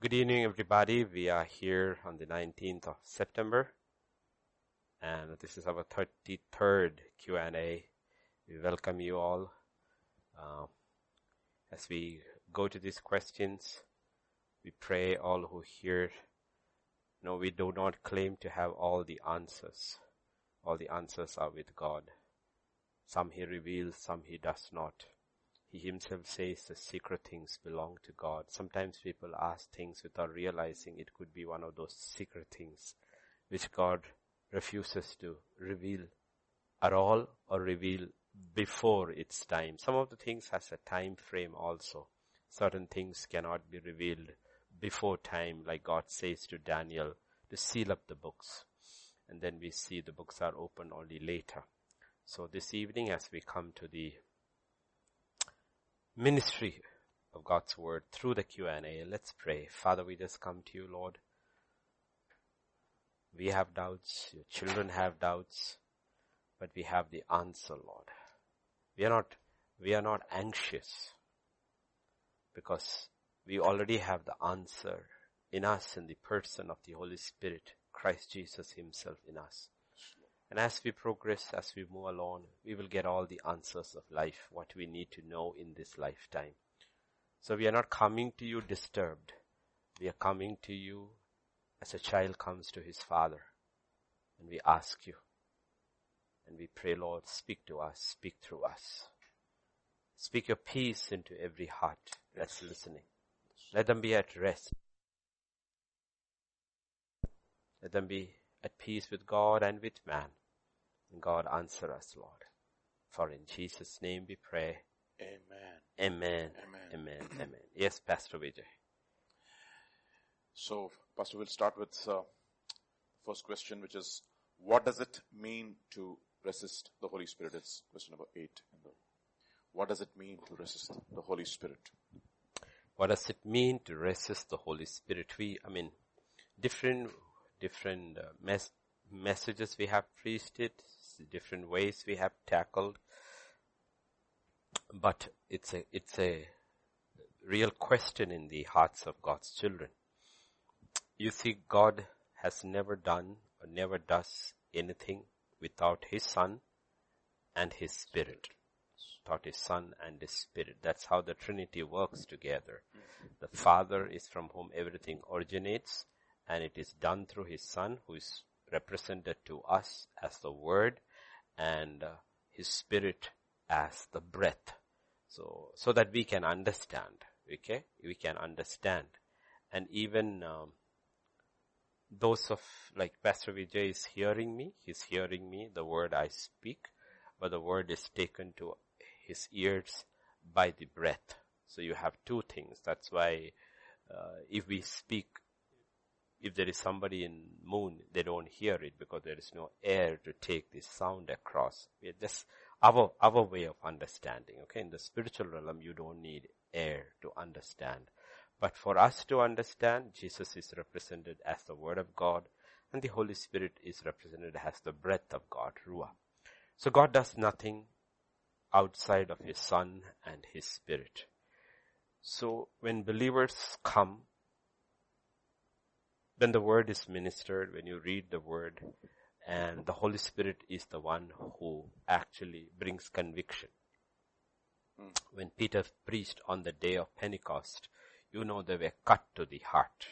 Good evening, everybody. We are here on the 19th of September, and this is our 33rd Q&A. We welcome you all. Uh, as we go to these questions, we pray all who hear. No, we do not claim to have all the answers. All the answers are with God. Some He reveals, some He does not. He himself says the secret things belong to God. Sometimes people ask things without realizing it could be one of those secret things which God refuses to reveal at all or reveal before its time. Some of the things has a time frame also. Certain things cannot be revealed before time like God says to Daniel to seal up the books. And then we see the books are opened only later. So this evening as we come to the ministry of God's word through the Q&A. Let's pray. Father, we just come to you, Lord. We have doubts. Your children have doubts, but we have the answer, Lord. We are not, we are not anxious because we already have the answer in us in the person of the Holy Spirit, Christ Jesus himself in us. And as we progress, as we move along, we will get all the answers of life, what we need to know in this lifetime. So we are not coming to you disturbed. We are coming to you as a child comes to his father. And we ask you. And we pray, Lord, speak to us, speak through us. Speak your peace into every heart that's listening. Let them be at rest. Let them be at peace with God and with man. And God answer us, Lord. For in Jesus' name we pray. Amen. Amen. Amen. Amen. Yes, Pastor Vijay. So, Pastor, we'll start with uh, first question, which is, what does it mean to resist the Holy Spirit? It's question number eight. In the, what does it mean to resist the Holy Spirit? What does it mean to resist the Holy Spirit? We, I mean, different, different uh, mes- messages we have preached it, different ways we have tackled, but it's a, it's a real question in the hearts of God's children. You see, God has never done or never does anything without His Son and His Spirit. Without His Son and His Spirit. That's how the Trinity works together. The Father is from whom everything originates and it is done through His Son who is represented to us as the Word and uh, His Spirit as the breath. So, so that we can understand, okay? We can understand. And even, um, those of, like Pastor Vijay is hearing me, he's hearing me, the word I speak, but the word is taken to his ears by the breath. So you have two things. That's why, uh, if we speak, if there is somebody in moon, they don't hear it because there is no air to take this sound across. We just our, our way of understanding. Okay. In the spiritual realm, you don't need air to understand. But for us to understand, Jesus is represented as the Word of God and the Holy Spirit is represented as the breath of God, Ruah. So God does nothing outside of His Son and His Spirit. So when believers come, when the Word is ministered, when you read the Word, and the Holy Spirit is the one who actually brings conviction. Mm. When Peter preached on the day of Pentecost, you know they were cut to the heart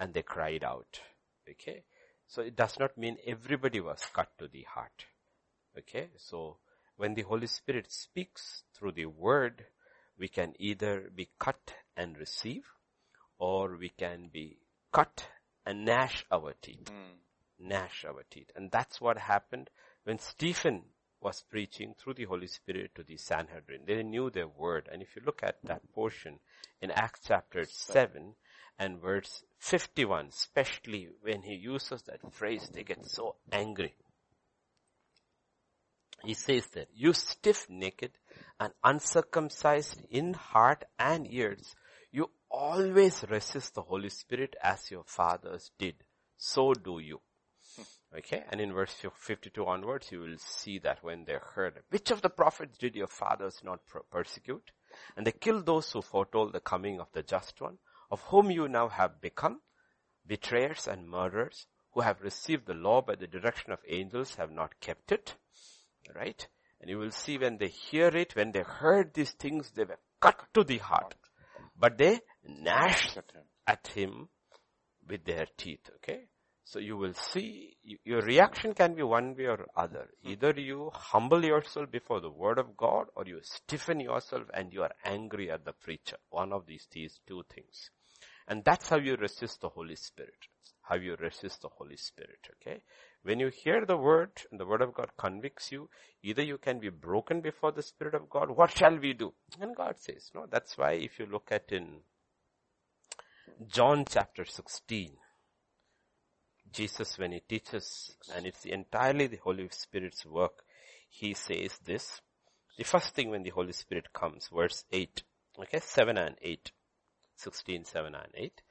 and they cried out. Okay. So it does not mean everybody was cut to the heart. Okay. So when the Holy Spirit speaks through the word, we can either be cut and receive or we can be cut and gnash our teeth. Mm. Gnash our teeth. And that's what happened when Stephen was preaching through the Holy Spirit to the Sanhedrin. They knew their word. And if you look at that portion in Acts chapter 7 and verse 51, especially when he uses that phrase, they get so angry. He says that, you stiff-necked and uncircumcised in heart and ears, always resist the Holy Spirit as your fathers did. So do you. Hmm. Okay, and in verse 52 onwards, you will see that when they heard, which of the prophets did your fathers not persecute? And they killed those who foretold the coming of the just one. of whom you now have become betrayers and murderers who have received the law by the direction of angels have not kept it. Right? And you will see when they hear it, when they heard these things, they were cut to the heart. But they gnashed at him with their teeth. Okay? So you will see, your reaction can be one way or other. Either you humble yourself before the word of God or you stiffen yourself and you are angry at the preacher. One of these, these two things. And that's how you resist the Holy Spirit. How you resist the Holy Spirit, okay? When you hear the word and the word of God convicts you, either you can be broken before the Spirit of God, what shall we do? And God says, no, that's why if you look at in John chapter 16, Jesus when he teaches, and it's entirely the Holy Spirit's work, he says this. The first thing when the Holy Spirit comes, verse 8, okay, 7 and 8, 16, 7 and 8.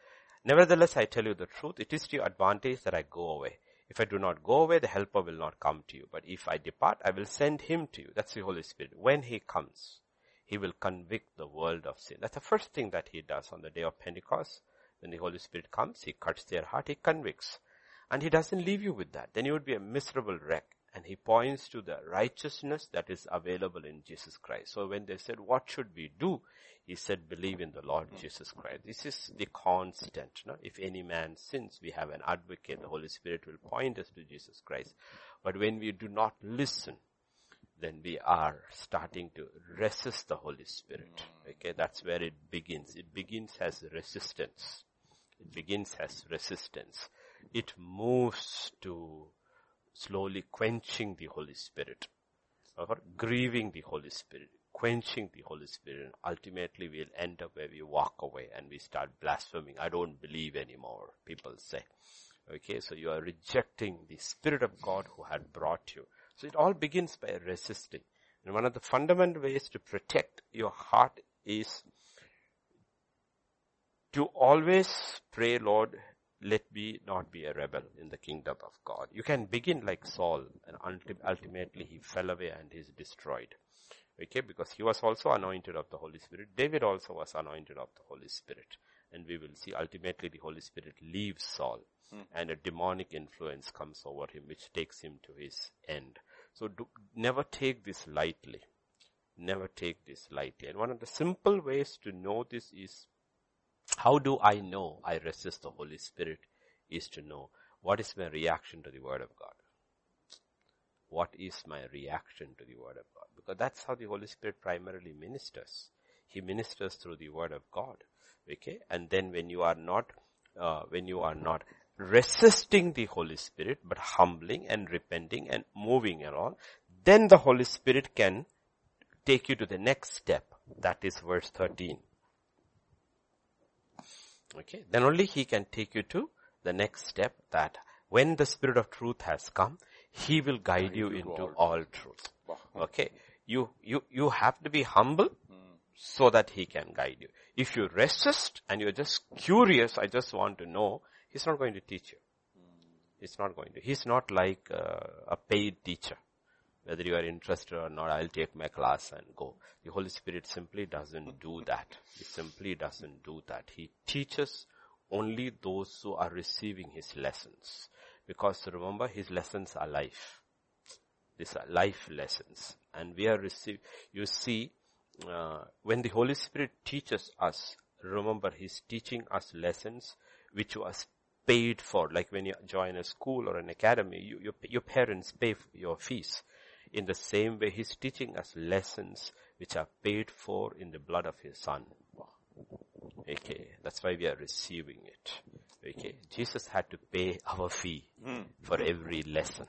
Nevertheless, I tell you the truth, it is to your advantage that I go away. If I do not go away, the helper will not come to you. But if I depart, I will send him to you. That's the Holy Spirit. When he comes, he will convict the world of sin. That's the first thing that he does on the day of Pentecost. When the Holy Spirit comes, he cuts their heart, he convicts. And he doesn't leave you with that. Then you would be a miserable wreck. And he points to the righteousness that is available in Jesus Christ. So when they said, what should we do? He said, believe in the Lord Jesus Christ. This is the constant. No? If any man sins, we have an advocate. The Holy Spirit will point us to Jesus Christ. But when we do not listen, then we are starting to resist the Holy Spirit. Mm. Okay, that's where it begins. It begins as resistance. It begins as resistance it moves to slowly quenching the Holy Spirit or grieving the Holy Spirit, quenching the Holy Spirit. And ultimately we'll end up where we walk away and we start blaspheming. I don't believe anymore, people say. Okay, so you are rejecting the Spirit of God who had brought you. So it all begins by resisting. And one of the fundamental ways to protect your heart is to always pray, Lord, let me not be a rebel in the kingdom of God. You can begin like Saul and ultimately he fell away and is destroyed. Okay, because he was also anointed of the Holy Spirit. David also was anointed of the Holy Spirit. And we will see ultimately the Holy Spirit leaves Saul hmm. and a demonic influence comes over him which takes him to his end. So do, never take this lightly. Never take this lightly. And one of the simple ways to know this is how do I know I resist the Holy Spirit is to know what is my reaction to the Word of God. What is my reaction to the Word of God? Because that's how the Holy Spirit primarily ministers. He ministers through the Word of God. Okay? And then when you are not, uh, when you are not resisting the Holy Spirit, but humbling and repenting and moving along, then the Holy Spirit can take you to the next step. That is verse 13. Okay, then only he can take you to the next step that when the spirit of truth has come, he will guide you into all truth. Okay, you, you, you have to be humble so that he can guide you. If you resist and you're just curious, I just want to know, he's not going to teach you. He's not going to. He's not like uh, a paid teacher whether you are interested or not, I'll take my class and go. The Holy Spirit simply doesn't do that. He simply doesn't do that. He teaches only those who are receiving his lessons. Because remember, his lessons are life. These are life lessons. And we are receiving, you see, uh, when the Holy Spirit teaches us, remember he's teaching us lessons which was paid for. Like when you join a school or an academy, you, your, your parents pay your fees. In the same way, He's teaching us lessons which are paid for in the blood of His Son. Okay, that's why we are receiving it. Okay, Jesus had to pay our fee for every lesson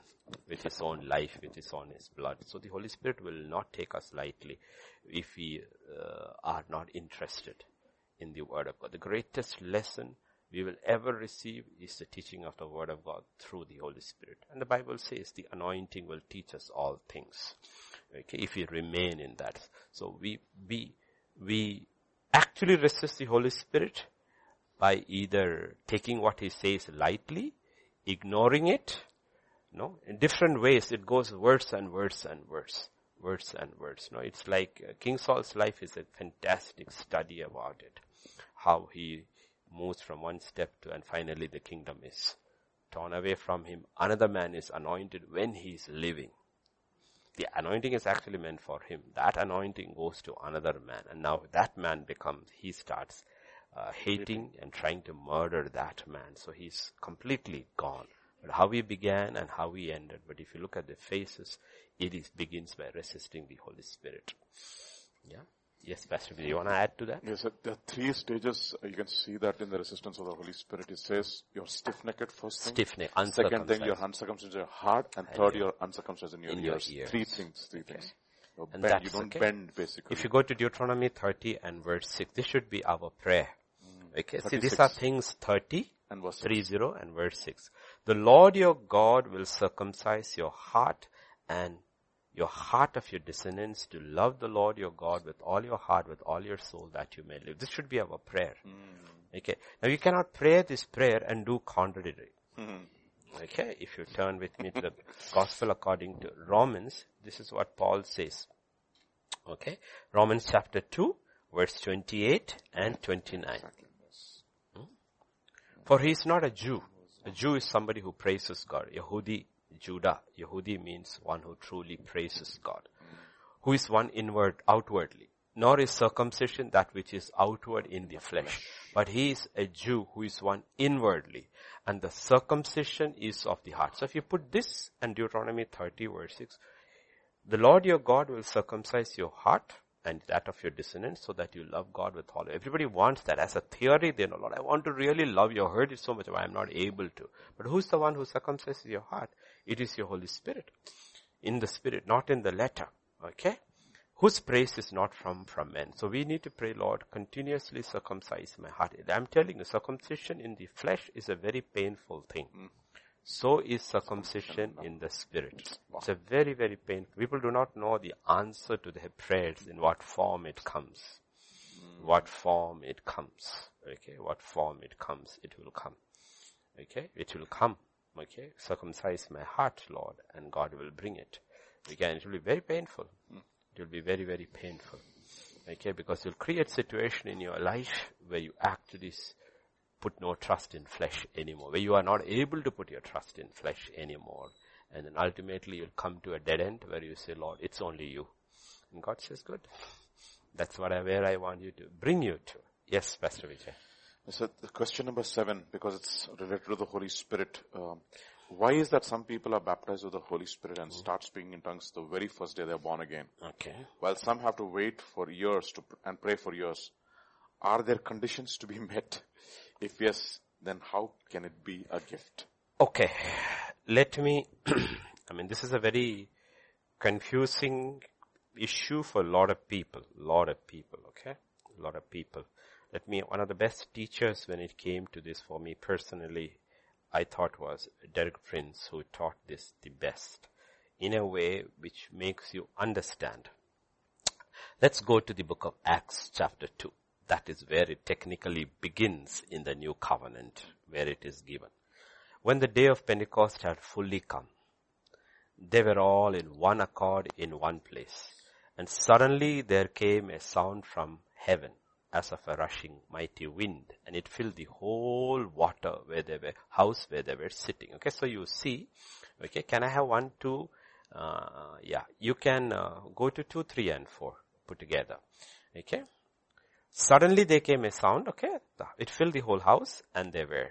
with His own life, with His own His blood. So the Holy Spirit will not take us lightly if we uh, are not interested in the Word of God. The greatest lesson we will ever receive is the teaching of the word of God through the Holy Spirit. And the Bible says the anointing will teach us all things. Okay, if we remain in that. So we, we, we actually resist the Holy Spirit by either taking what he says lightly, ignoring it, no, in different ways it goes worse and worse and worse, worse and worse. No, it's like uh, King Saul's life is a fantastic study about it. How he moves from one step to, and finally the kingdom is torn away from him. Another man is anointed when he is living. The anointing is actually meant for him. That anointing goes to another man and now that man becomes, he starts uh, hating and trying to murder that man. So he's completely gone. But how he began and how he ended. But if you look at the faces, it is, begins by resisting the Holy Spirit. Yeah. Yes, Pastor, do you want to add to that? Yes, there are three stages. You can see that in the resistance of the Holy Spirit. It says you're stiff-necked first thing. Stiff-necked, Second thing, you're uncircumcised in your heart. And, and third, you're uncircumcised in your, in ears. your ears. Three things, three okay. things. You, and bend. you don't okay. bend basically. If you go to Deuteronomy 30 and verse 6, this should be our prayer. Mm, okay, 36. see these are things 30 and verse 30 and verse 6. The Lord your God will circumcise your heart and your heart of your descendants to love the Lord your God with all your heart, with all your soul that you may live. This should be our prayer. Mm. Okay. Now you cannot pray this prayer and do contrary. Mm. Okay. If you turn with me to the gospel according to Romans, this is what Paul says. Okay. Romans chapter 2 verse 28 and 29. Hmm? For he is not a Jew. A Jew is somebody who praises God. Yehudi Judah. Yehudi means one who truly praises God. Who is one inward, outwardly. Nor is circumcision that which is outward in the flesh. But he is a Jew who is one inwardly. And the circumcision is of the heart. So if you put this and Deuteronomy 30 verse 6, the Lord your God will circumcise your heart and that of your descendants so that you love God with all. Everybody wants that. As a theory, they know, Lord, I want to really love you. I heard it so much, but I'm not able to. But who's the one who circumcises your heart? It is your Holy Spirit. In the Spirit, not in the letter. Okay? Whose praise is not from, from men. So we need to pray, Lord, continuously circumcise my heart. I'm telling you, circumcision in the flesh is a very painful thing. Mm. So is circumcision in the spirit. It's a very, very painful. People do not know the answer to their prayers in what form it comes. Mm. What form it comes. Okay, what form it comes, it will come. Okay, it will come. Okay, circumcise my heart, Lord, and God will bring it. Again, it will be very painful. Hmm. It will be very, very painful. Okay, because you'll create situation in your life where you actually put no trust in flesh anymore, where you are not able to put your trust in flesh anymore. And then ultimately you'll come to a dead end where you say, Lord, it's only you. And God says, good. That's what I, where I want you to bring you to. Yes, Pastor Vijay. So the question number seven, because it's related to the Holy Spirit, um, why is that some people are baptized with the Holy Spirit and start speaking in tongues the very first day they're born again? Okay. While some have to wait for years to and pray for years. Are there conditions to be met? If yes, then how can it be a gift? Okay. Let me, I mean, this is a very confusing issue for a lot of people. A lot of people, okay? A lot of people. Let me, one of the best teachers when it came to this for me personally, I thought was Derek Prince who taught this the best in a way which makes you understand. Let's go to the book of Acts chapter 2. That is where it technically begins in the new covenant, where it is given. When the day of Pentecost had fully come, they were all in one accord in one place. And suddenly there came a sound from heaven as of a rushing mighty wind and it filled the whole water where they were, house where they were sitting. Okay, so you see, okay, can I have one, two, uh, yeah, you can uh, go to two, three and four put together. Okay. Suddenly there came a sound, okay, it filled the whole house and they were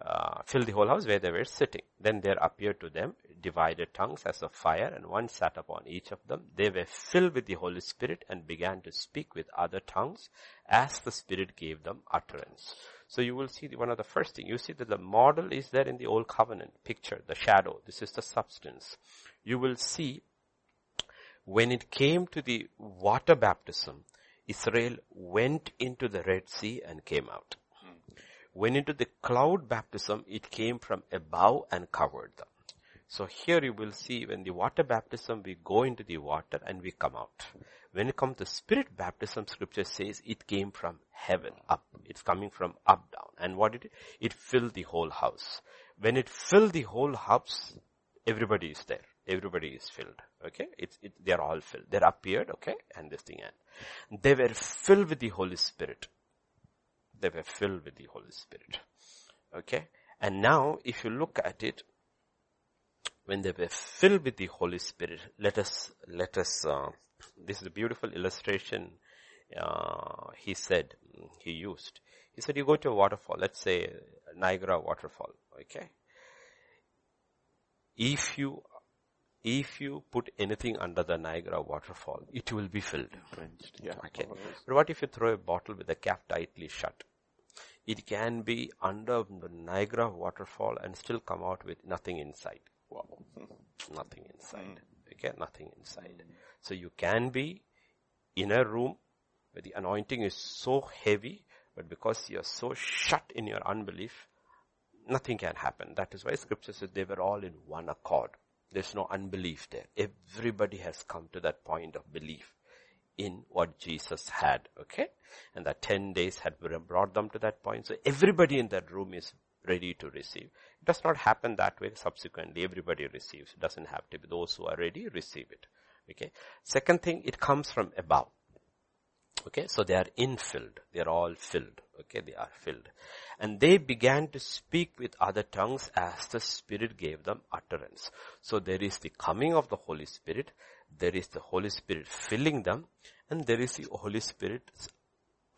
uh, filled the whole house where they were sitting. Then there appeared to them divided tongues as of fire and one sat upon each of them. They were filled with the Holy Spirit and began to speak with other tongues as the Spirit gave them utterance. So you will see the, one of the first thing, you see that the model is there in the old covenant picture, the shadow. This is the substance. You will see when it came to the water baptism, Israel went into the Red Sea and came out. Hmm. When into the cloud baptism, it came from above and covered them. So here you will see when the water baptism, we go into the water and we come out. When it comes to spirit baptism, scripture says it came from heaven up. It's coming from up down. And what did it? It filled the whole house. When it filled the whole house, everybody is there. Everybody is filled. Okay? It's, it, they're all filled. They're appeared. Okay? And this thing and they were filled with the Holy Spirit They were filled with the Holy Spirit. Okay. And now, if you look at it, when they were filled with the Holy Spirit, let us, let us, uh, this is a beautiful illustration, uh, he said, he used. He said, you go to a waterfall, let's say Niagara waterfall, okay? If you, if you put anything under the Niagara waterfall, it will be filled. Yeah. Okay. But what if you throw a bottle with the cap tightly shut? It can be under the Niagara waterfall and still come out with nothing inside. Wow. Nothing inside. Hmm. Okay, nothing inside. So you can be in a room where the anointing is so heavy, but because you're so shut in your unbelief, nothing can happen. That is why scripture says they were all in one accord. There's no unbelief there. Everybody has come to that point of belief in what Jesus had, okay? And that 10 days had brought them to that point. So everybody in that room is ready to receive. It does not happen that way subsequently. Everybody receives. It doesn't have to be those who are ready receive it. Okay. Second thing, it comes from above. Okay, so they are infilled. They are all filled. Okay, they are filled. And they began to speak with other tongues as the Spirit gave them utterance. So there is the coming of the Holy Spirit, there is the Holy Spirit filling them, and there is the Holy Spirit's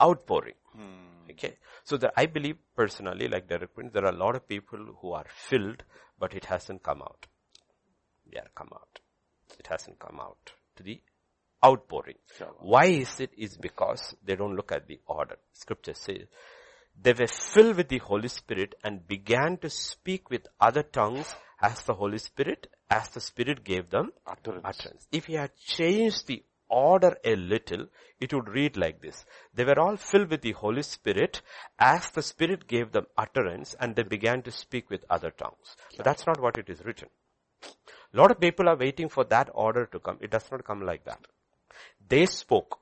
outpouring. Hmm. Okay, so that I believe personally, like Derek Prince, there are a lot of people who are filled, but it hasn't come out. They are come out. It hasn't come out to the outpouring. Why is it? Is because they don't look at the order. Scripture says, they were filled with the Holy Spirit and began to speak with other tongues as the Holy Spirit, as the Spirit gave them Utterance. utterance. If he had changed the order a little, it would read like this. They were all filled with the Holy Spirit as the Spirit gave them utterance and they began to speak with other tongues. But that's not what it is written. A lot of people are waiting for that order to come. It does not come like that. They spoke.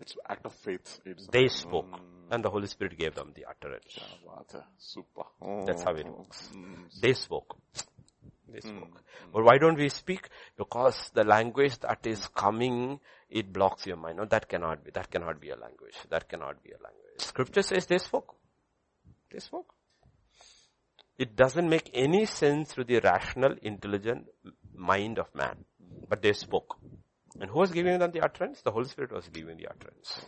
It's act of faith. It's They spoke. Mm. And the Holy Spirit gave them the utterance. Vata. Uh, super. That's how it Oh. works. Mm, they spoke. They mm, spoke. But why don't we speak? Because the language that is coming, it blocks your mind. No, that cannot be. That cannot be a language. That cannot be a language. Scripture says they spoke. They spoke. It doesn't make any sense to the rational, intelligent mind of man. But they spoke. And who was giving them the utterance? The Holy Spirit was giving the utterance.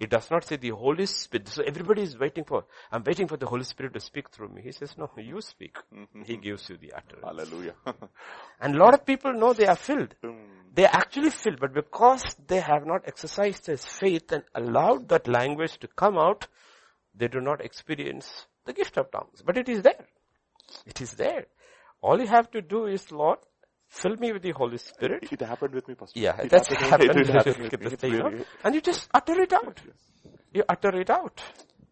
It does not say the Holy Spirit. So everybody is waiting for, I'm waiting for the Holy Spirit to speak through me. He says, no, you speak. Mm-hmm. He gives you the utterance. Hallelujah. And a lot of people know they are filled. Mm. They are actually filled, but because they have not exercised their faith and allowed that language to come out, they do not experience the gift of tongues. But it is there. It is there. All you have to do is, Lord, fill me with the Holy Spirit. it happened with me, Pastor. Yeah, it that's happened. happened. It happened with me. the It's thing really- out. And you just utter it out. You utter it out.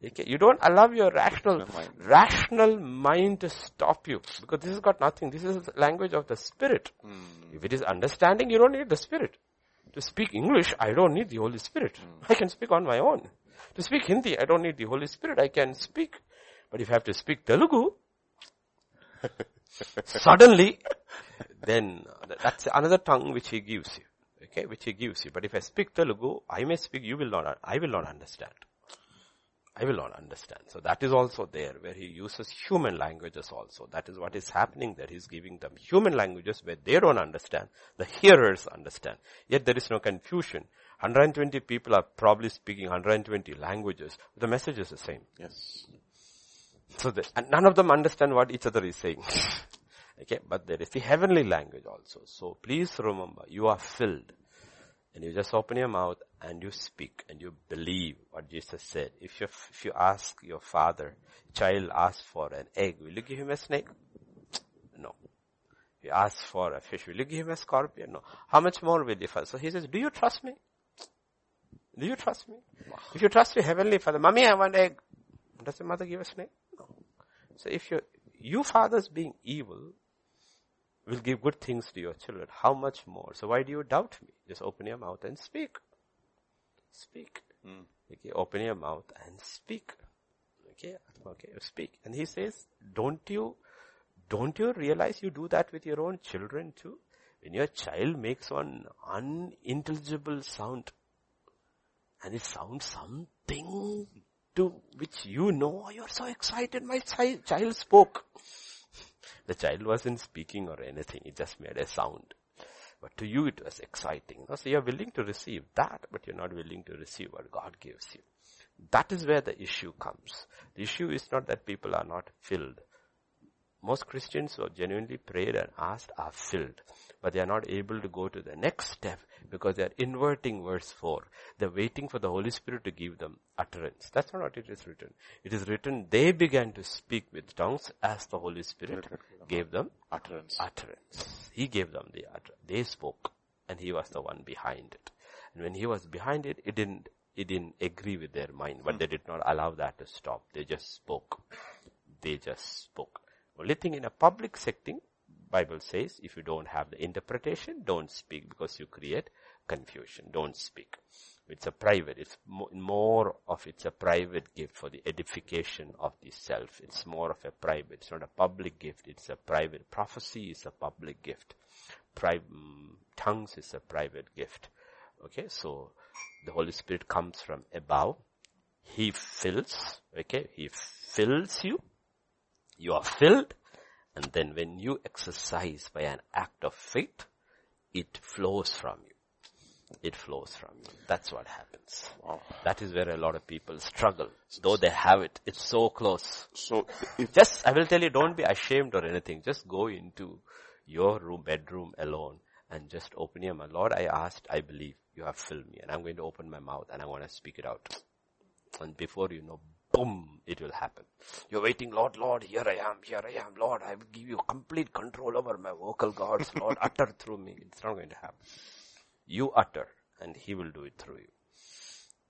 Okay, you don't allow your rational, mind. rational mind to stop you because this has got nothing. This is the language of the spirit. Hmm. If it is understanding, you don't need the spirit. To speak English, I don't need the Holy Spirit. Hmm. I can speak on my own. To speak Hindi, I don't need the Holy Spirit. I can speak. But if I have to speak Telugu, suddenly, then that's another tongue which he gives you. Okay, which he gives you. But if I speak Telugu, I may speak, you will not, I will not understand. I will not understand. So that is also there where he uses human languages also. That is what is happening there. He's giving them human languages where they don't understand. The hearers understand. Yet there is no confusion. 120 people are probably speaking 120 languages. The message is the same. Yes. So the, and none of them understand what each other is saying. okay, but there is the heavenly language also. So please remember, you are filled. And you just open your mouth and you speak and you believe what Jesus said. If you, if you ask your father, child asks for an egg, will you give him a snake? No. He asks for a fish, will you give him a scorpion? No. How much more will you first? So he says, do you trust me? Do you trust me? If you trust your heavenly father, mommy, I want egg. Does the mother give a snake? No. So if you, you fathers being evil, will give good things to your children, how much more? So why do you doubt me? Just open your mouth and speak. Speak. Hmm. Okay, open your mouth and speak. Okay, okay, speak. And he says, don't you, don't you realize you do that with your own children too? When your child makes one unintelligible sound, and it sounds something to which you know, oh, you're so excited, my chi- child spoke. The child wasn't speaking or anything, it just made a sound. But to you it was exciting. You know? So you're willing to receive that, but you're not willing to receive what God gives you. That is where the issue comes. The issue is not that people are not filled. Most Christians who genuinely prayed and asked are filled, but they are not able to go to the next step because they are inverting verse 4. They're waiting for the Holy Spirit to give them utterance. That's not what it is written. It is written, they began to speak with tongues as the Holy Spirit gave them Utterance. utterance. He gave them the utterance. They spoke and he was the one behind it. And when he was behind it, it didn't, it didn't agree with their mind, but they hmm. did not allow that to stop. They just spoke. They just spoke. Only thing in a public setting, Bible says, if you don't have the interpretation, don't speak because you create confusion. Don't speak. It's a private, it's more of it's a private gift for the edification of the self. It's more of a private, it's not a public gift, it's a private. Prophecy is a public gift. Pri- mm, tongues is a private gift. Okay, so the Holy Spirit comes from above. He fills, okay, He fills you. You are filled. And then when you exercise by an act of faith, it flows from you. It flows from you. That's what happens. Wow. That is where a lot of people struggle. Though they have it, it's so close. So if Just, I will tell you, don't be ashamed or anything. Just go into your room, bedroom alone and just open your mouth. Lord, I asked, I believe you have filled me and I'm going to open my mouth and I want to speak it out. And before you know, boom, it will happen. You're waiting, Lord, Lord, here I am, here I am, Lord, I will give you complete control over my vocal cords, Lord, utter through me. It's not going to happen. You utter and He will do it through you.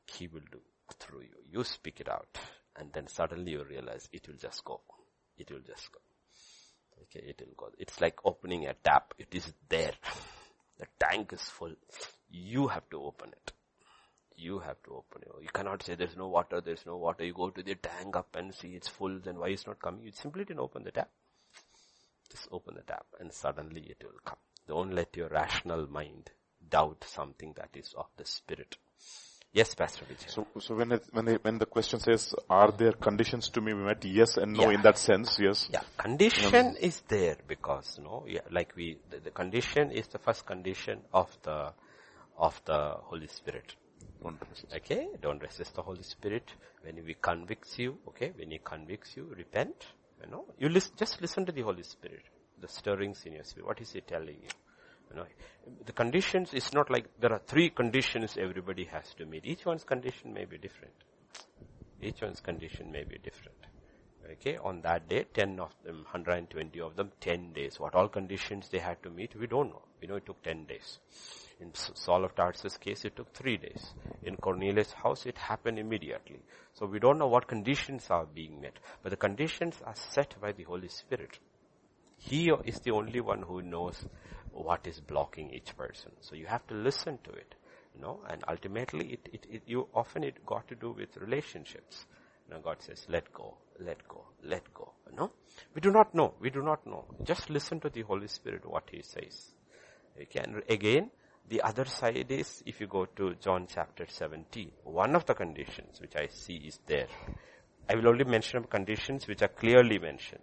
He will do it through you. You speak it out and then suddenly you realize it will just go. It will just go. Okay, it will go. It's like opening a tap. It is there. The tank is full. You have to open it. You have to open it. You cannot say there's no water, there's no water. You go to the tank up and see it's full, then why it's not coming? You simply didn't open the tap. Just open the tap and suddenly it will come. Don't let your rational mind doubt something that is of the spirit. Yes, Pastor Vijay. so so when it, when they, when the question says are there conditions to be met? Yes and no Yeah. in that sense. Yes. Yeah, condition um, is there because, no, yeah, like we, the, the condition is the first condition of the, of the Holy Spirit. Don't resist. Okay, don't resist the Holy Spirit. When He convicts you, okay, when He convicts you, repent. You know, you listen, just listen to the Holy Spirit, the stirrings in your spirit. What is He telling you? You know, the conditions it's not like there are three conditions everybody has to meet. Each one's condition may be different. Each one's condition may be different. Okay, on that day, 10 of them, 120 of them, 10 days. What all conditions they had to meet, we don't know. We know it took 10 days. In Saul of Tarsus case, it took 3 days. In Cornelius' house, it happened immediately. So we don't know what conditions are being met. But the conditions are set by the Holy Spirit. He is the only one who knows what is blocking each person. So you have to listen to it, you know, and ultimately it, it, it you often it got to do with relationships. Know, God says, let go, let go, let go, you know. We do not know, we do not know. Just listen to the Holy Spirit what He says. Okay, and again, the other side is, if you go to John chapter 17, one of the conditions which I see is there. I will only mention conditions which are clearly mentioned.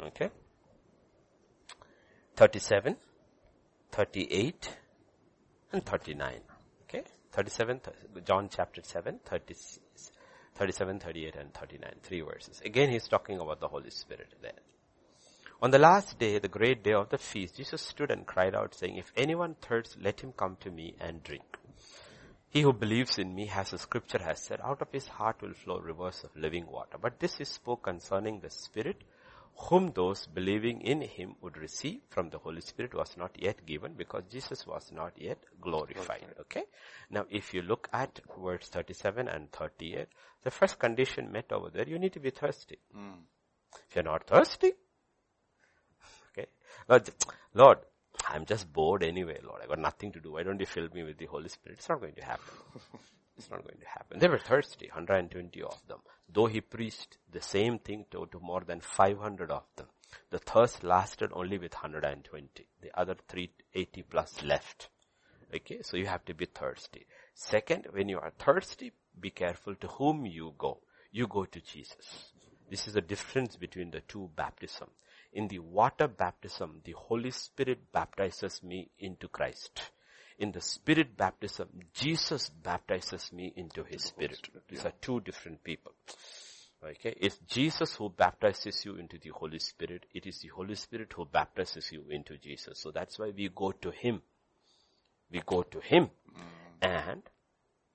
Okay? 37, 38, and 39. Okay? 37, th- John chapter 7, 30, 37, 38, and 39. Three verses. Again, he's talking about the Holy Spirit there. On the last day, the great day of the feast, Jesus stood and cried out saying, If anyone thirsts, let him come to me and drink. He who believes in me, as the scripture has said, out of his heart will flow rivers of living water. But this is spoke concerning the Spirit, whom those believing in him would receive from the Holy Spirit was not yet given because Jesus was not yet glorified. Okay? Now if you look at verse 37 and 38, the first condition met over there, you need to be thirsty. Hmm. If you're not thirsty, Lord, Lord, I'm just bored anyway, Lord. I got nothing to do. Why don't you fill me with the Holy Spirit? It's not going to happen. It's not going to happen. They were thirsty, 120 of them. Though he preached the same thing to, to more than 500 of them. The thirst lasted only with 120. The other 380 plus left. Okay, so you have to be thirsty. Second, when you are thirsty, be careful to whom you go. you go to Jesus. This is the difference between the two baptism. In the water baptism, the Holy Spirit baptizes me into Christ. In the Spirit baptism, Jesus baptizes me into His Spirit. These are two different people. Okay, it's Jesus who baptizes you into the Holy Spirit. It is the Holy Spirit who baptizes you into Jesus. So that's why we go to Him. We go to Him mm. and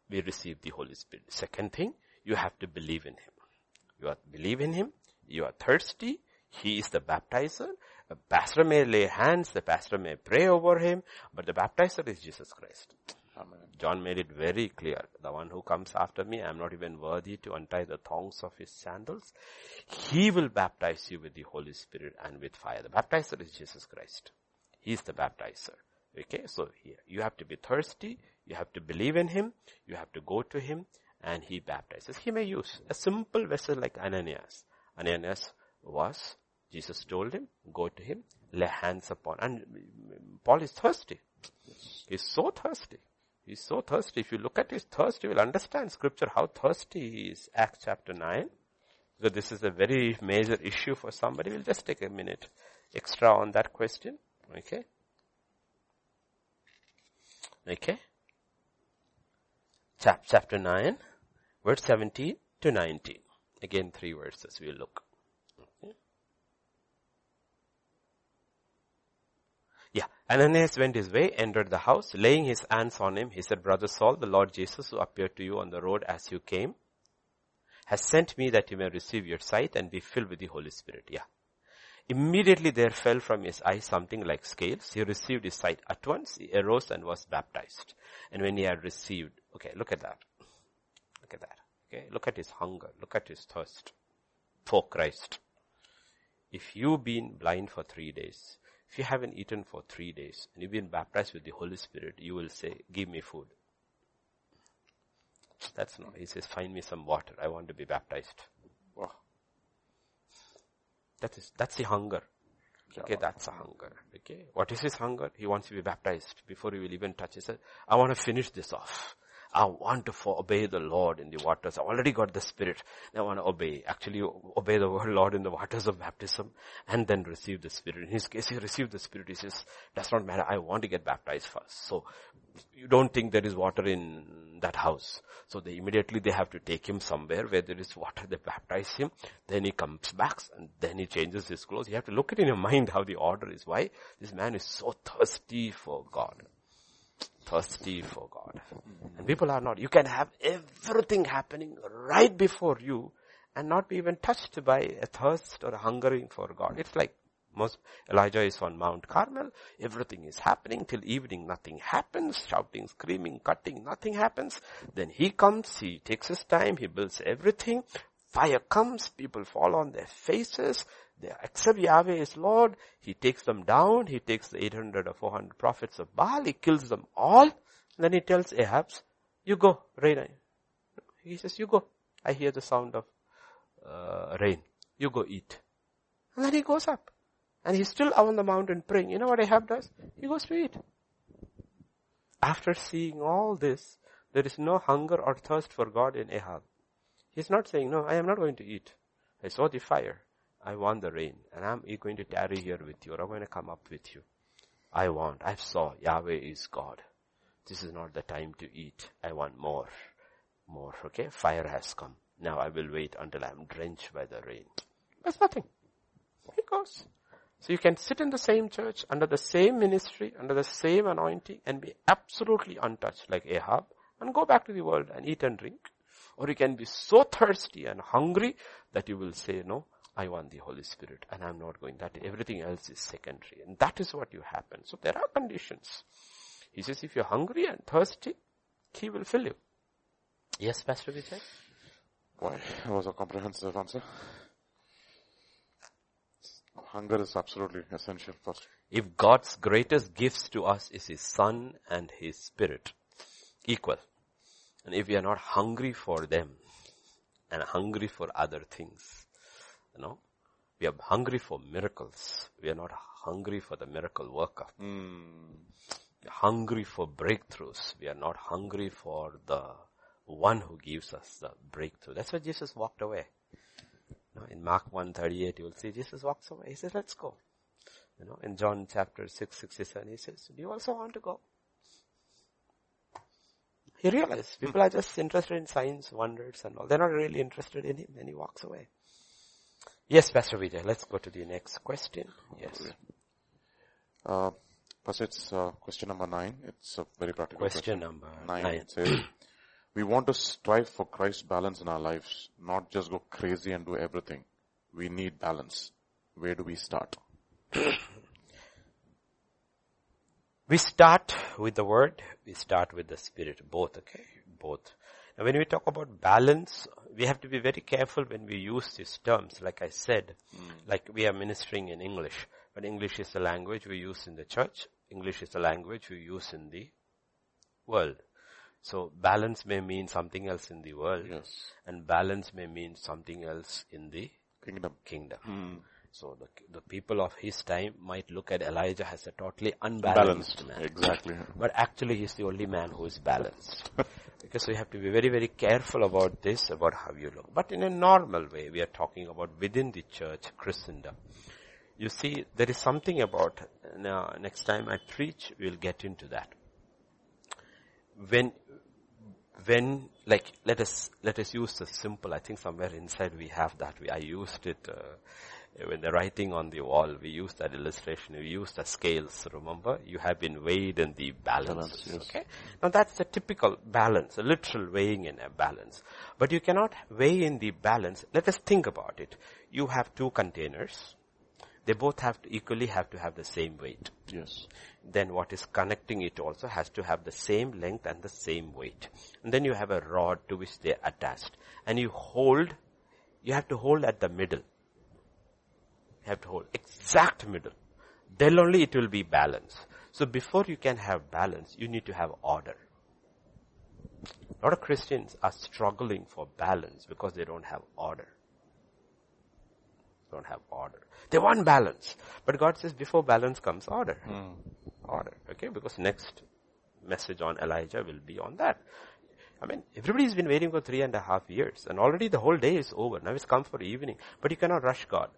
we receive the Holy Spirit. Second thing, you have to believe in Him. You are, believe in Him. You are thirsty. He is the baptizer. The pastor may lay hands. The pastor may pray over him. But the baptizer is Jesus Christ. Amen. John made it very clear. The one who comes after me, I am not even worthy to untie the thongs of his sandals. He will baptize you with the Holy Spirit and with fire. The baptizer is Jesus Christ. He is the baptizer. Okay, so here, you have to be thirsty, you have to believe in him, you have to go to him, and he baptizes. He may use a simple vessel like Ananias. Ananias was, Jesus told him, go to him, lay hands upon, and mm, Paul is thirsty. He's so thirsty. He's so thirsty. If you look at his thirst, you will understand scripture how thirsty he is. Acts chapter 9. So this is a very major issue for somebody. We'll just take a minute extra on that question. Okay. Okay. Chap- chapter 9, verse 17 to 19. Again, three verses we'll look. Yeah. Ananias went his way, entered the house, laying his hands on him. He said, Brother Saul, the Lord Jesus who appeared to you on the road as you came has sent me that you may receive your sight and be filled with the Holy Spirit. Yeah. Immediately there fell from his eyes something like scales. He received his sight at once. He arose and was baptized. And when he had received, okay, look at that. Look at that. Okay, look at his hunger. Look at his thirst for Christ. If you've been blind for three days, if you haven't eaten for three days, and you've been baptized with the Holy Spirit, you will say, give me food. That's not, he says, find me some water. I want to be baptized. Wow. That is, that's the hunger. Okay, that's a hunger. Okay, what is his hunger? He wants to be baptized before he will even touch. He said, I want to finish this off. I want to obey the Lord in the waters. I already got the Spirit. I want to obey. Actually, obey the Lord in the waters of baptism and then receive the Spirit. In his case, he received the Spirit. He says, does not matter. I want to get baptized first. So, you don't think there is water in that house. So they immediately they have to take him somewhere where there is water. They baptize him. Then he comes back and then he changes his clothes. You have to look at in your mind how the order is. Why? This man is so thirsty for God thirsty for God. Mm-hmm. And people are not. You can have everything happening right before you and not be even touched by a thirst or a hungering for God. It's like most, Elijah is on Mount Carmel. Everything is happening till evening. Nothing happens. Shouting, screaming, cutting. Nothing happens. Then he comes. He takes his time. He builds everything. Fire comes. People fall on their faces. They accept Yahweh is Lord. He takes them down. He takes the 800 or 400 prophets of Baal. He kills them all. Then he tells Ahab, you go, rain. He says, you go. I hear the sound of uh, rain. You go eat. And then he goes up. And he's still on the mountain praying. You know what Ahab does? He goes to eat. After seeing all this, there is no hunger or thirst for God in Ahab. He's not saying, no, I am not going to eat. I saw the fire. I want the rain. And I'm going to tarry here with you or I'm going to come up with you. I want. I saw Yahweh is God. This is not the time to eat. I want more. More. Okay? Fire has come. Now I will wait until I'm drenched by the rain. That's nothing. He goes. So you can sit in the same church, under the same ministry, under the same anointing, and be absolutely untouched like Ahab, and go back to the world and eat and drink. Or you can be so thirsty and hungry that you will say, no, I want the Holy Spirit and I'm not going that. Everything else is secondary. And that is what you happen. So there are conditions. He says, if you're hungry and thirsty, He will fill you. Yes, Pastor Vijay? Why? That was a comprehensive answer. Hunger is absolutely essential for If God's greatest gifts to us is His Son and His Spirit, equal. And if we are not hungry for them and hungry for other things, you know, we are hungry for miracles. We are not hungry for the miracle worker. Mm. Hungry for breakthroughs. We are not hungry for the one who gives us the breakthrough. That's why Jesus walked away. Now, in Mark 138, you will see Jesus walks away. He says, let's go. You know, in John chapter 6, 67, he says, do you also want to go? He realized people are just interested in signs, wonders and all. They're not really interested in him and he walks away. Yes, Pastor Vijay, let's go to the next question. Yes. Uh, Pastor, it's uh, question number nine. It's a very practical Question number nine. nine. It says, we want to strive for Christ's balance in our lives, not just go crazy and do everything. We need balance. Where do we start? We start with the word, we start with the spirit, both, okay? Both. Now when we talk about balance, we have to be very careful when we use these terms. Like I said, hmm. like we are ministering in English, but English is the language we use in the church. English is the language we use in the world. So balance may mean something else in the world, Yes. and balance may mean something else in the Kingdom. kingdom. Hmm. So the, the people of his time might look at Elijah as a totally unbalanced Balanced. man. Exactly. But actually he's the only man who is balanced. because we have to be very, very careful about this, about how you look. But in a normal way, we are talking about within the church, Christendom. You see, there is something about, now next time I preach, we'll get into that. When, when, like, let us, let us use the simple, I think somewhere inside we have that, we, I used it, uh, when the writing on the wall, we use that illustration, we use the scales, remember? You have been weighed in the balances, Balance, yes. okay? Now that's the typical balance, a literal weighing in a balance. But you cannot weigh in the balance. Let us think about it. You have two containers. They both have to equally have to have the same weight. Yes. Then what is connecting it also has to have the same length and the same weight. And then you have a rod to which they are attached. And you hold, you have to hold at the middle. You have to hold exact middle. Then only it will be balance. So before you can have balance, you need to have order. A lot of Christians are struggling for balance because they don't have order. Don't have order. They want balance. But God says before balance comes order. Hmm. Order. Okay? Because next message on Elijah will be on that. I mean, everybody's been waiting for three and a half years and already the whole day is over. Now it's come for evening. But you cannot rush God.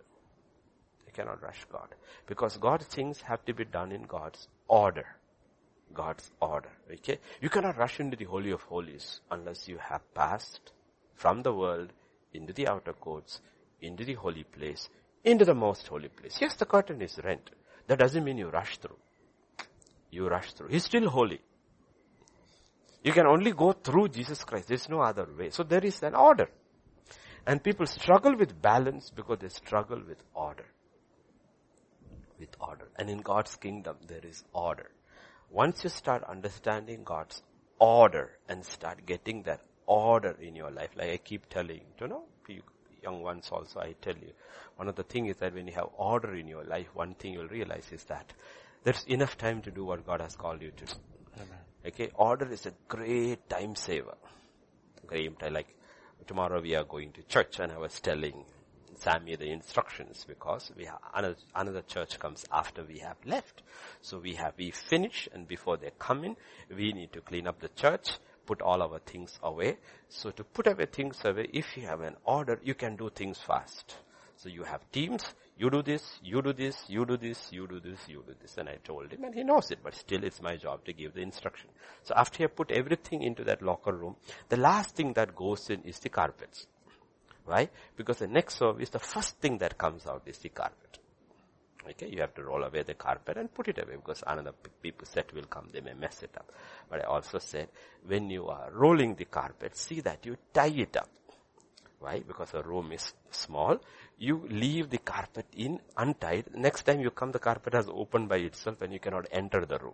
Cannot rush God. Because God's things have to be done in God's order. God's order. Okay? You cannot rush into the Holy of Holies unless you have passed from the world into the outer courts, into the holy place, into the most holy place. Yes, the curtain is rent. That doesn't mean you rush through. You rush through. He's still holy. You can only go through Jesus Christ. There's no other way. So there is an order. And people struggle with balance because they struggle with order. With order. And in God's kingdom, there is order. Once you start understanding God's order and start getting that order in your life, like I keep telling, you know, you young ones also, I tell you, one of the things is that when you have order in your life, one thing you'll realize is that there's enough time to do what God has called you to do. Okay, order is a great time saver. Great time, like tomorrow we are going to church and I was telling Sammy the instructions because we have another, another church comes after we have left. So we have, we finish and before they come in, we need to clean up the church, put all our things away. So to put away things away, if you have an order, you can do things fast. So you have teams, you do this, you do this, you do this, you do this, you do this. And I told him and he knows it, but still it's my job to give the instruction. So after I put everything into that locker room, the last thing that goes in is the carpets. Why? Because the next service, the first thing that comes out is the carpet. Okay, you have to roll away the carpet and put it away because another people set will come, they may mess it up. But I also said, when you are rolling the carpet, see that you tie it up. Why? Because the room is small. You leave the carpet in untied. Next time you come, the carpet has opened by itself and you cannot enter the room.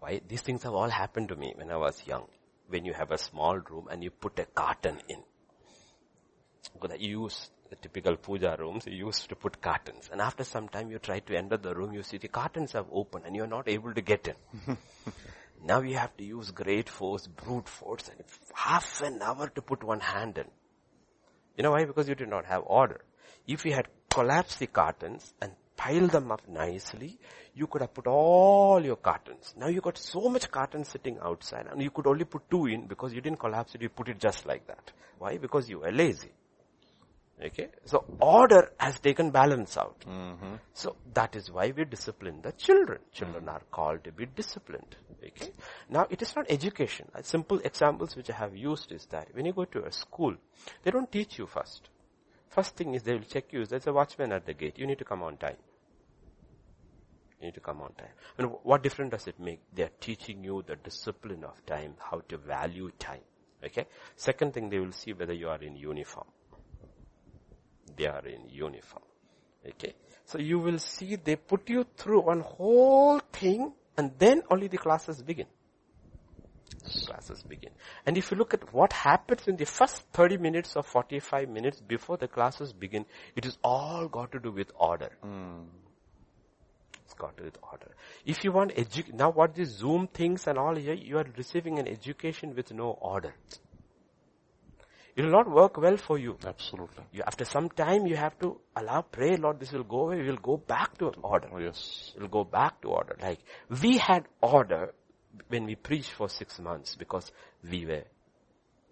Why? These things have all happened to me when I was young. When you have a small room and you put a curtain in. Because you use the typical puja rooms, you used to put curtains. And after some time you try to enter the room, you see the curtains have opened and you're not able to get in. now you have to use great force, brute force, and half an hour to put one hand in. You know why? Because you did not have order. If you had collapsed the curtains and piled them up nicely. You could have put all your cartons. Now you got so much carton sitting outside and you could only put two in because you didn't collapse it, you put it just like that. Why? Because you were lazy. Okay. So order has taken balance out. Mm-hmm. So that is why we discipline the children. Children are called to be disciplined. Okay. Now it is not education. Uh, Simple examples which I have used is that when you go to a school, they don't teach you first. First thing is they will check you. There's a watchman at the gate. You need to come on time. You need to come on time. And what difference does it make? They are teaching you the discipline of time, how to value time. Okay. Second thing, they will see whether you are in uniform. They are in uniform. Okay. So you will see they put you through one whole thing and then only the classes begin. Classes begin. And if you look at what happens in the first 30 minutes or 45 minutes before the classes begin, it is all got to do with order. Hmm. It's got to do with order. If you want edu- now what these Zoom things and all here, you are receiving an education with no order. It will not work well for you. Absolutely. You, after some time, you have to allow, pray, Lord, this will go away. We will go back to order. Oh, yes. We'll go back to order. Like, we had order when we preached for six months because we were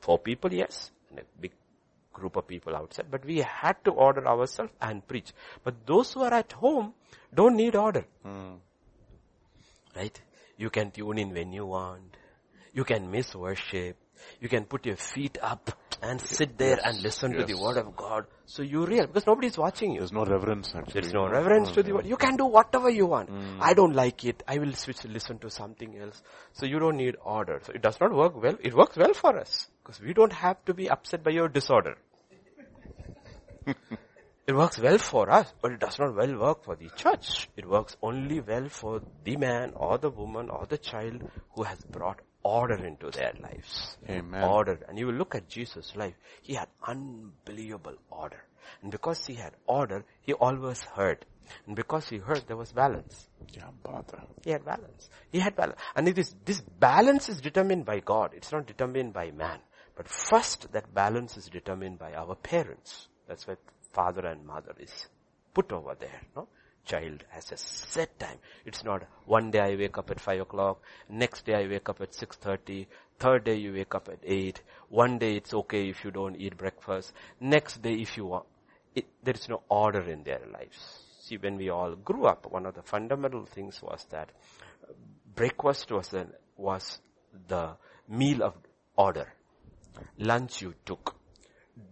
four people, yes, and a big group of people outside, but we had to order ourselves and preach. But those who are at home don't need order. Hmm. Right? You can tune in when you want. You can miss worship. You can put your feet up and sit there and listen to the word of God. So you real, because nobody is watching you. There's no reverence actually. There's no reverence to the word. Mm. You can do whatever you want. Mm. I don't like it. I will switch to listen to something else. So you don't need order. So it does not work well. It works well for us. Because we don't have to be upset by your disorder. it works well for us, but it does not well work for the church. It works only well for the man or the woman or the child who has brought order into their lives. Amen. Order. And you will look at Jesus' life. He had unbelievable order. And because he had order, he always heard. And because he heard, there was balance. Yeah, bother. He had balance. He had balance. And it is, this balance is determined by God. It's not determined by man. But first, that balance is determined by our parents. That's why father and mother is put over there, no? Child has a set time. It's not one day I wake up at five o'clock, next day I wake up at six thirty, third day you wake up at eight, one day it's okay if you don't eat breakfast, next day if you want, it, there is no order in their lives. See, when we all grew up, one of the fundamental things was that breakfast was was the meal of order. Lunch you took.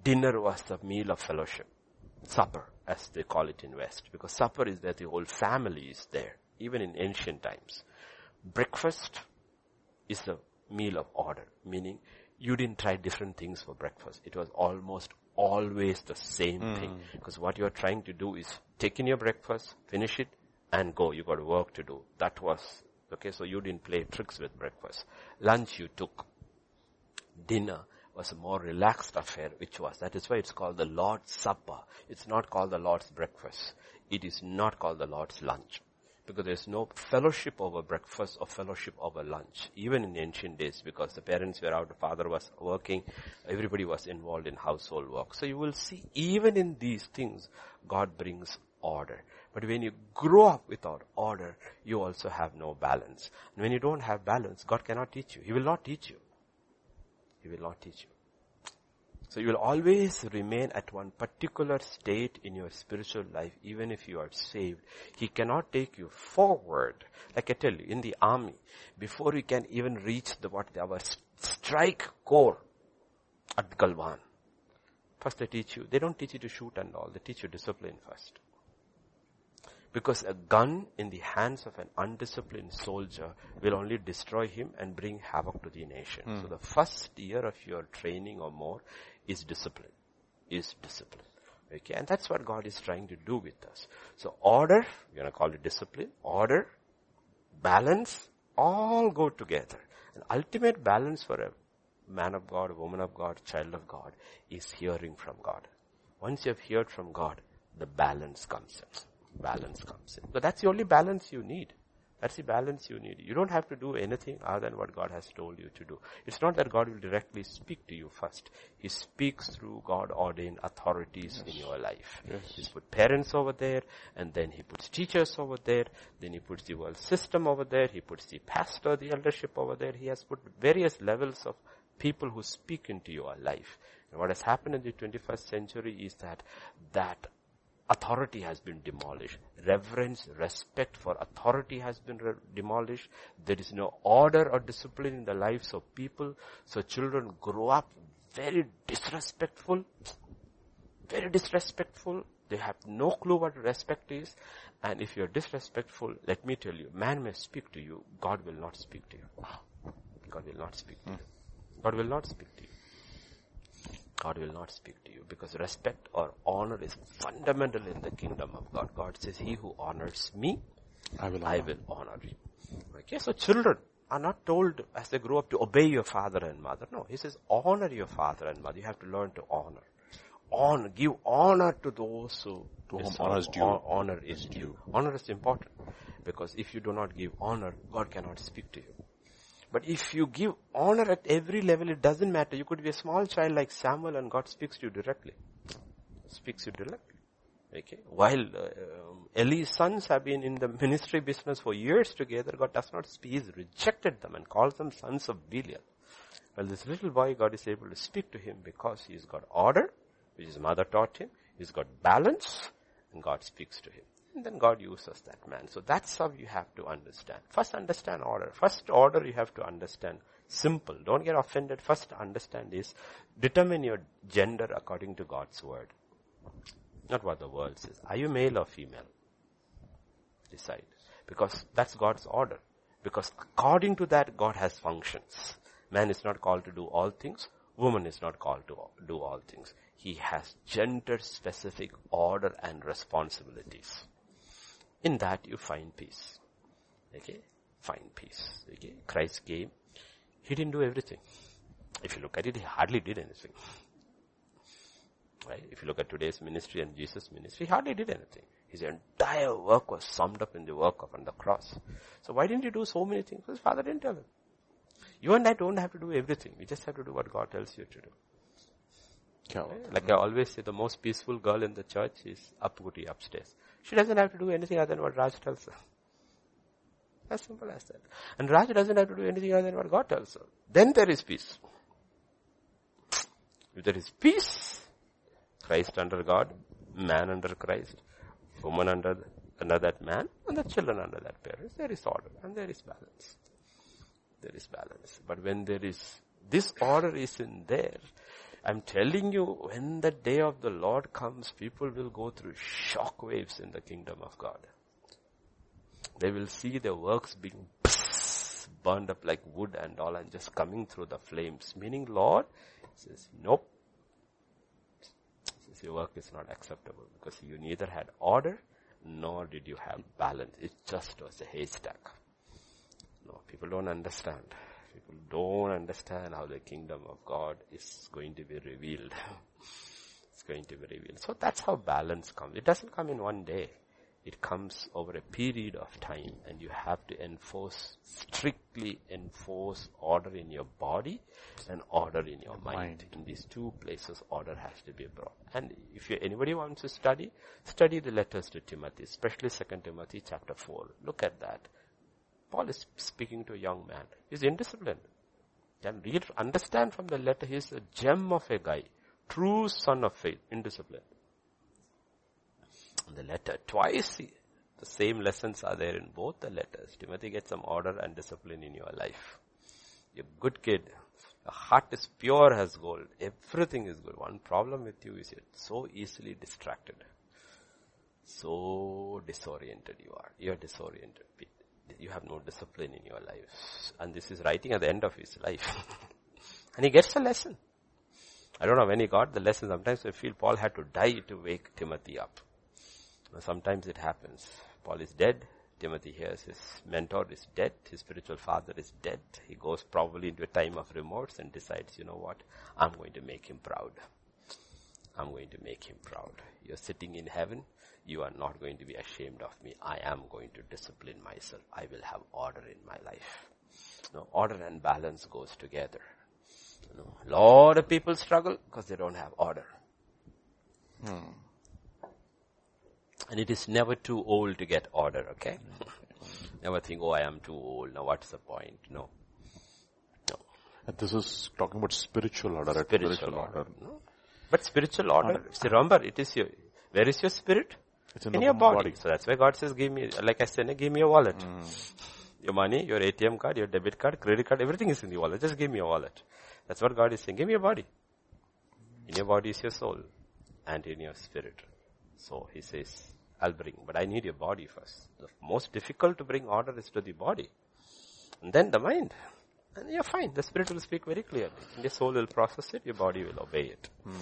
Dinner was the meal of fellowship. Supper, as they call it in West. Because supper is where the whole family is there. Even in ancient times. Breakfast is the meal of order. Meaning, you didn't try different things for breakfast. It was almost always the same hmm. thing. Because what you are trying to do is take in your breakfast, finish it, and go. You got work to do. That was, okay, so you didn't play tricks with breakfast. Lunch you took. Dinner was a more relaxed affair, which was, that is why it's called the Lord's Supper. It's not called the Lord's Breakfast. It is not called the Lord's Lunch. Because there's no fellowship over breakfast or fellowship over lunch, even in ancient days, because the parents were out, the father was working, everybody was involved in household work. So you will see, even in these things, God brings order. But when you grow up without order, you also have no balance. And when you don't have balance, God cannot teach you. He will not teach you. He will not teach you. So you will always remain at one particular state in your spiritual life, even if you are saved. He cannot take you forward. Like I tell you, in the army, before we can even reach the what our strike corps at Galwan, first they teach you. They don't teach you to shoot and all. They teach you discipline first. Because a gun in the hands of an undisciplined soldier will only destroy him and bring havoc to the nation. Hmm. So the first year of your training or more is discipline. Is discipline. Okay, and that's what God is trying to do with us. So order, we're gonna call it discipline, order, balance, all go together. And ultimate balance for a man of God, a woman of God, child of God is hearing from God. Once you have heard from God, the balance comes in. Balance comes in. But that's the only balance you need. That's the balance you need. You don't have to do anything other than what God has told you to do. It's not that God will directly speak to you first. He speaks through God ordained authorities yes. in your life. Yes. He's put parents over there, and then He puts teachers over there, then He puts the world system over there, He puts the pastor, the eldership over there. He has put various levels of people who speak into your life. And what has happened in the 21st century is that that authority has been demolished. Reverence, respect for authority has been re- demolished. There is no order or discipline in the lives of people. So children grow up very disrespectful, very disrespectful. They have no clue what respect is. And if you're disrespectful, let me tell you, man may speak to you, God will not speak to you. God will not speak to you. God will not speak to you. God will not speak to you because respect or honor is fundamental in the kingdom of God. God says, he who honors me, I will, I will honor you. Okay, so children are not told as they grow up to obey your father and mother. No, he says honor your father and mother. You have to learn to honor. Honor, give honor to those who to whom honor is due. Honor is due. Honor is important because if you do not give honor, God cannot speak to you. But if you give honor at every level, it doesn't matter. You could be a small child like Samuel and God speaks to you directly. Speaks to you directly. Okay. While uh, Eli's sons have been in the ministry business for years together, God does not speak. He's rejected them and calls them sons of Belial. Well, this little boy, God is able to speak to him because he's got order, which his mother taught him. He's got balance, and God speaks to him. And then God uses that man. So that's how you have to understand. First understand order. First order you have to understand. Simple. Don't get offended. First understand is determine your gender according to God's word. Not what the world says. Are you male or female? Decide. Because that's God's order. Because according to that, God has functions. Man is not called to do all things. Woman is not called to do all things. He has gender specific order and responsibilities. In that you find peace. Okay? Find peace. Okay? Christ came. He didn't do everything. If you look at it, he hardly did anything. Right? If you look at today's ministry and Jesus' ministry, he hardly did anything. His entire work was summed up in the work of on the cross. So why didn't he do so many things? His father didn't tell him. You and I don't have to do everything. We just have to do what God tells you to do. Right? Like I always say, the most peaceful girl in the church is Apguti upstairs. She doesn't have to do anything other than what Raj tells her. As simple as that. And Raj doesn't have to do anything other than what God tells her. Then there is peace. If there is peace, Christ under God, man under Christ, woman under, under that man, and the children under that parents, there is order and there is balance. There is balance. But when there is, this order is in there, I'm telling you, when the day of the Lord comes, people will go through shock waves in the kingdom of God. They will see their works being burned up like wood and all and just coming through the flames. Meaning Lord says, nope. Says, your work is not acceptable because you neither had order nor did you have balance. It just was a haystack. No, people don't understand. People don't understand how the kingdom of God is going to be revealed. it's going to be revealed. So that's how balance comes. It doesn't come in one day. It comes over a period of time and you have to enforce, strictly enforce order in your body and order in your mind. mind. In these two places, order has to be brought. And if you, anybody wants to study, study the letters to Timothy, especially 2 Timothy chapter 4. Look at that. Paul is speaking to a young man. He's indisciplined. Can read, understand from the letter, he's a gem of a guy. True son of faith, indisciplined. In The letter, twice the same lessons are there in both the letters. Timothy get some order and discipline in your life. You're a good kid. Your heart is pure as gold. Everything is good. One problem with you is you're so easily distracted. So disoriented you are. You're disoriented you have no discipline in your lives. And this is writing at the end of his life. and he gets a lesson. I don't know when he got the lesson. Sometimes I feel Paul had to die to wake Timothy up. Sometimes it happens. Paul is dead. Timothy hears his mentor is dead. His spiritual father is dead. He goes probably into a time of remorse and decides, you know what? I'm going to make him proud. I'm going to make him proud. You're sitting in heaven. You are not going to be ashamed of me. I am going to discipline myself. I will have order in my life. You know, order and balance goes together. You know, a lot of people struggle because they don't have order. Hmm. And it is never too old to get order, okay? never think, oh, I am too old. Now what's the point? No. No. And this is talking about spiritual order. Spiritual, spiritual order. order. No. But spiritual order, order. See, remember, it is your, where is your spirit? It's in, in your body. body. So that's why God says, give me, like I said, give me a wallet. Mm. Your money, your ATM card, your debit card, credit card, everything is in the wallet. Just give me a wallet. That's what God is saying. Give me a body. In your body is your soul and in your spirit. So he says, I'll bring, but I need your body first. The most difficult to bring order is to the body. And then the mind. And you're fine. The spirit will speak very clearly. And your soul will process it, your body will obey it. Hmm.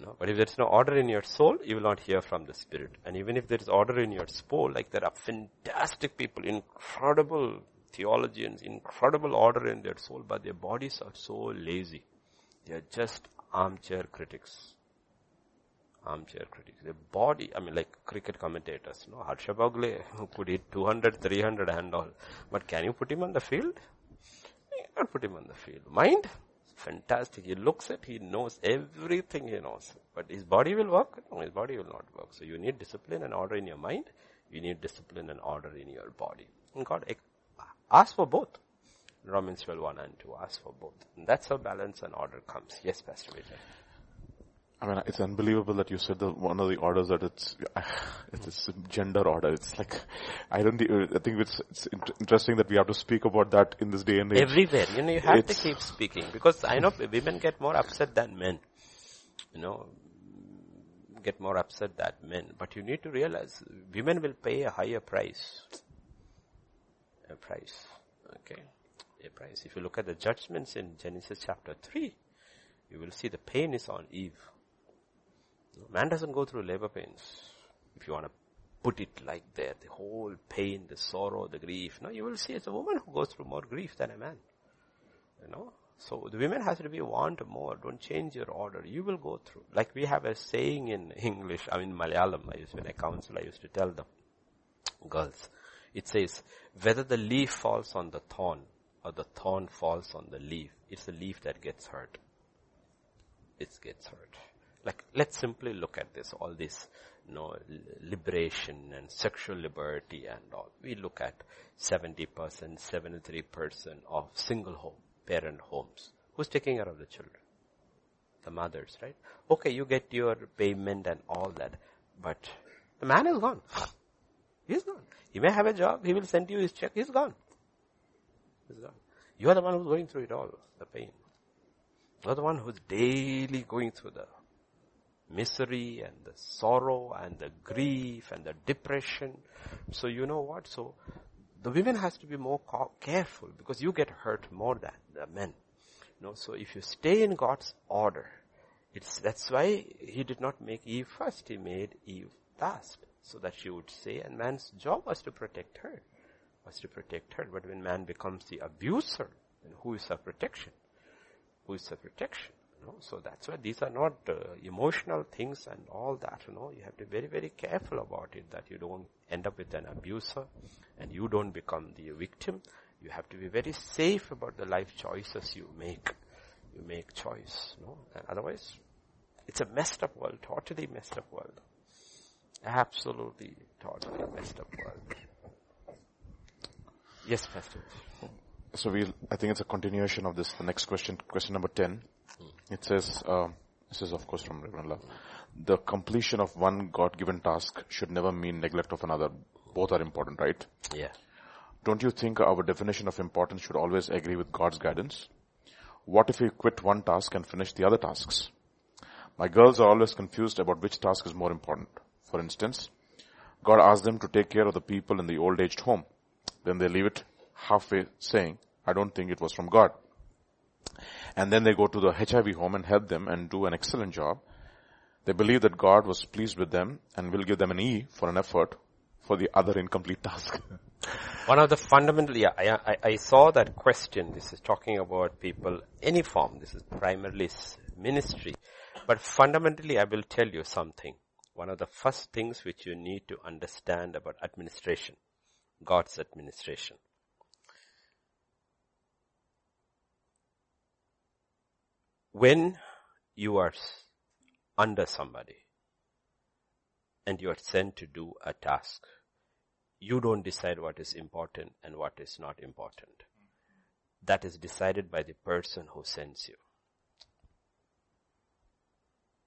Know, but if there's no order in your soul, you will not hear from the Spirit. And even if there is order in your soul, like there are fantastic people, incredible theologians, incredible order in their soul, but their bodies are so lazy. They are just armchair critics. Armchair critics. Their body, I mean like cricket commentators, no? Harsha who could hit 200, 300 and all. But can you put him on the field? You can't put him on the field. Mind? Fantastic. He looks at, he knows everything he knows. But his body will work? No, his body will not work. So you need discipline and order in your mind. You need discipline and order in your body. And God ask for both. Romans 12, 1 and 2, ask for both. And that's how balance and order comes. Yes, Pastor Vijay. I mean, it's unbelievable that you said that one of the orders that it's, it's a gender order. It's like, I don't, I think it's, it's interesting that we have to speak about that in this day and age. Everywhere, you know, you have it's, to keep speaking because I know women get more upset than men. You know, get more upset than men. But you need to realize women will pay a higher price. A price. Okay. A price. If you look at the judgments in Genesis chapter 3, you will see the pain is on Eve. Man doesn't go through labor pains. If you want to put it like that, the whole pain, the sorrow, the grief. No, you will see it's a woman who goes through more grief than a man. You know? So the women has to be want more. Don't change your order. You will go through. Like we have a saying in English, I mean Malayalam, I used when I counsel, I used to tell them, girls. It says, whether the leaf falls on the thorn or the thorn falls on the leaf, it's the leaf that gets hurt. It gets hurt. Like, let's simply look at this, all this, you know, liberation and sexual liberty and all. We look at 70%, 73% of single home, parent homes. Who's taking care of the children? The mothers, right? Okay, you get your payment and all that, but the man is gone. He's gone. He may have a job, he will send you his check, he's gone. He's gone. You are the one who's going through it all, the pain. You're the one who's daily going through the misery and the sorrow and the grief and the depression. So you know what? So the women has to be more careful because you get hurt more than the men. You know, so if you stay in God's order, it's, that's why he did not make Eve first, he made Eve last. So that she would say, and man's job was to protect her, was to protect her. But when man becomes the abuser, then who is her protection? Who is her protection? Know, so that's why these are not uh, emotional things and all that, you know. You have to be very, very careful about it that you don't end up with an abuser and you don't become the victim. You have to be very safe about the life choices you make. You make choice. And otherwise, it's a messed up world, totally messed up world. Absolutely, totally messed up world. Yes, Pastor. So we, I think it's a continuation of this. The next question, question number 10. It says, uh, this is of course from Reverend Love. The completion of one God-given task should never mean neglect of another. Both are important, right? Yeah. Don't you think our definition of importance should always agree with God's guidance? What if we quit one task and finish the other tasks? My girls are always confused about which task is more important. For instance, God asked them to take care of the people in the old aged home. Then they leave it halfway saying, I don't think it was from God and then they go to the HIV home and help them and do an excellent job. They believe that God was pleased with them and will give them an E for an effort for the other incomplete task. One of the fundamental, yeah, I, I, I, saw that question. This is talking about people, any form. This is primarily ministry. But fundamentally, I will tell you something. one of the first things which you need to understand about administration, God's administration. When you are under somebody and you are sent to do a task, you don't decide what is important and what is not important. That is decided by the person who sends you.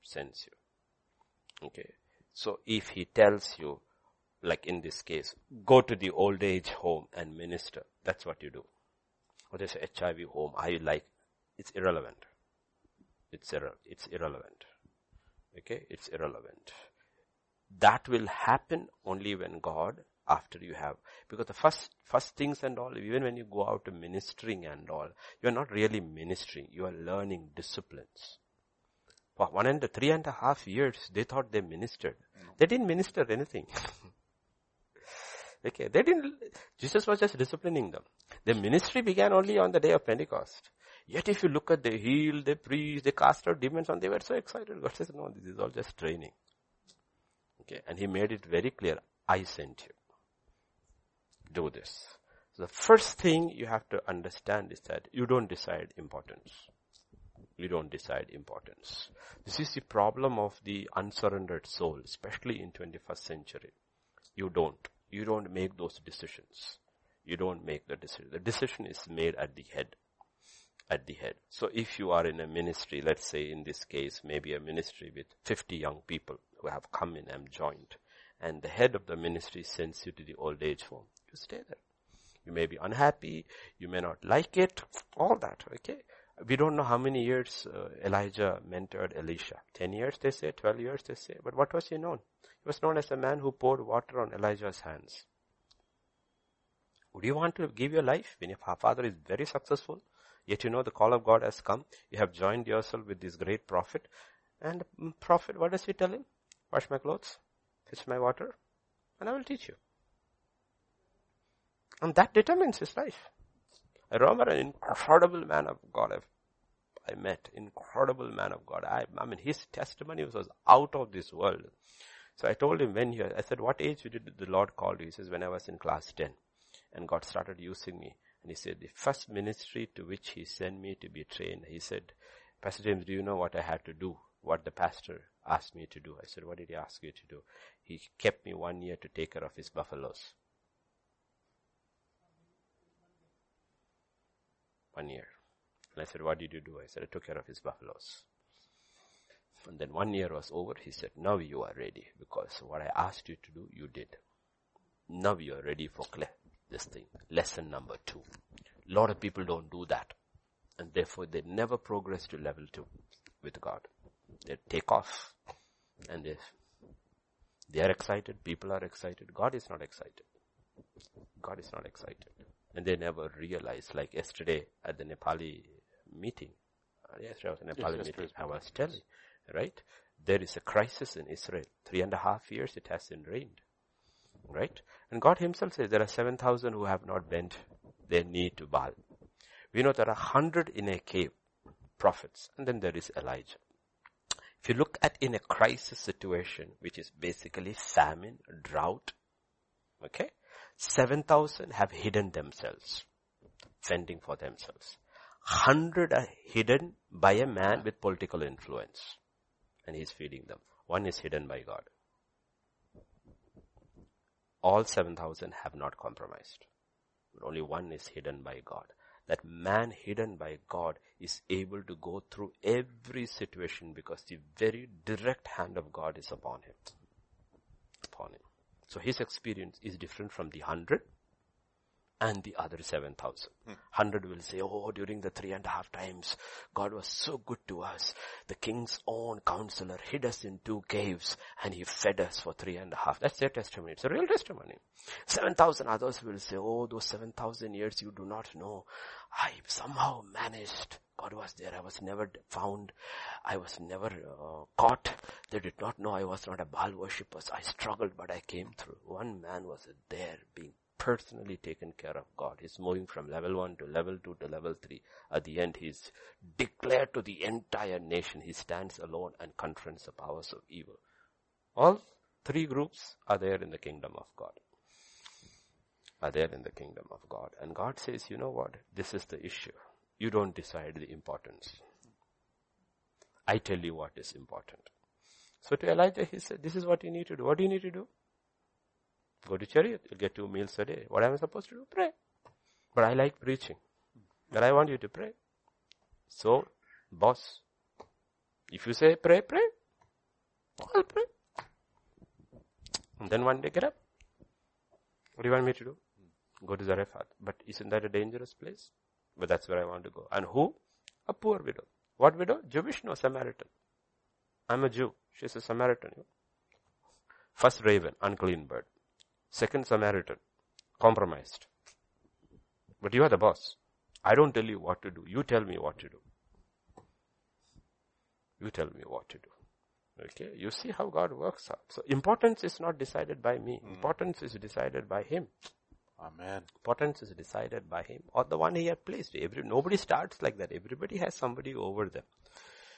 Sends you. Okay. So if he tells you, like in this case, go to the old age home and minister, that's what you do. Or there's a HIV home, I like, it's irrelevant. It's, irre- it's irrelevant. Okay, it's irrelevant. That will happen only when God, after you have, because the first, first things and all, even when you go out to ministering and all, you're not really ministering, you are learning disciplines. For one and three and a half years, they thought they ministered. Mm. They didn't minister anything. okay, they didn't, Jesus was just disciplining them. The ministry began only on the day of Pentecost. Yet if you look at they healed, they preached, they cast out demons and they were so excited. God says, no, this is all just training. Okay, and he made it very clear, I sent you. Do this. So the first thing you have to understand is that you don't decide importance. You don't decide importance. This is the problem of the unsurrendered soul, especially in 21st century. You don't. You don't make those decisions. You don't make the decision. The decision is made at the head at the head. So if you are in a ministry, let's say in this case, maybe a ministry with 50 young people who have come in and joined, and the head of the ministry sends you to the old age home, you stay there. You may be unhappy, you may not like it, all that, okay? We don't know how many years uh, Elijah mentored Elisha. 10 years they say, 12 years they say. But what was he known? He was known as a man who poured water on Elijah's hands. Would you want to give your life when your father is very successful? Yet you know the call of God has come. You have joined yourself with this great prophet. And mm, prophet, what does he tell him? Wash my clothes, fetch my water, and I will teach you. And that determines his life. I remember an incredible man of God I met, incredible man of God. I, I mean, his testimony was out of this world. So I told him when he, I said, what age did the Lord call you? He says, when I was in class 10 and God started using me. And he said, the first ministry to which he sent me to be trained, he said, Pastor James, do you know what I had to do? What the pastor asked me to do? I said, what did he ask you to do? He kept me one year to take care of his buffaloes. One year. And I said, what did you do? I said, I took care of his buffaloes. And then one year was over. He said, now you are ready because what I asked you to do, you did. Now you are ready for this thing. Lesson number two. A lot of people don't do that. And therefore they never progress to level two with God. They take off and they, they are excited, people are excited. God is not excited. God is not excited. And they never realize, like yesterday at the Nepali meeting, uh, yesterday I was in Nepali yes, meeting, I was telling, right? There is a crisis in Israel. Three and a half years it hasn't rained. Right? And God himself says there are 7,000 who have not bent their knee to Baal. We know there are 100 in a cave, prophets, and then there is Elijah. If you look at in a crisis situation, which is basically famine, drought, okay, 7,000 have hidden themselves, fending for themselves. 100 are hidden by a man with political influence, and he's feeding them. One is hidden by God all 7,000 have not compromised. But only one is hidden by God. That man hidden by God is able to go through every situation because the very direct hand of God is upon him. Upon him. So his experience is different from the hundred and the other 7,000. Hmm. Hundred will say, oh, during the three and a half times, God was so good to us. The king's own counselor hid us in two caves and he fed us for three and a half. That's their testimony. It's a real testimony. 7,000 others will say, oh, those 7,000 years you do not know. I somehow managed. God was there. I was never found. I was never uh, caught. They did not know I was not a Baal worshipper. I struggled, but I came through. One man was there being personally taken care of God. He's moving from level one to level two to level three. At the end, he's declared to the entire nation. He stands alone and confronts the powers of evil. All three groups are there in the kingdom of God. Are there in the kingdom of God. And God says, you know what? This is the issue. You don't decide the importance. I tell you what is important. So to Elijah, he said, this is what you need to do. What do you need to do? Go to Cherith. You'll get two meals a day. What am I supposed to do? Pray. But I like preaching. But I want you to pray. So, boss, if you say pray, pray, I'll pray. And then one day get up. What do you want me to do? Go to Zarephath. But isn't that a dangerous place? But that's where I want to go. And who? A poor widow. What widow? Jewish? No, Samaritan. I'm a Jew. She's a Samaritan. First raven, unclean bird. Second Samaritan, compromised. But you are the boss. I don't tell you what to do. You tell me what to do. You tell me what to do. Okay, you see how God works out. So importance is not decided by me. Mm. Importance is decided by Him. Amen. Importance is decided by Him or the one He had placed. Every, nobody starts like that. Everybody has somebody over them.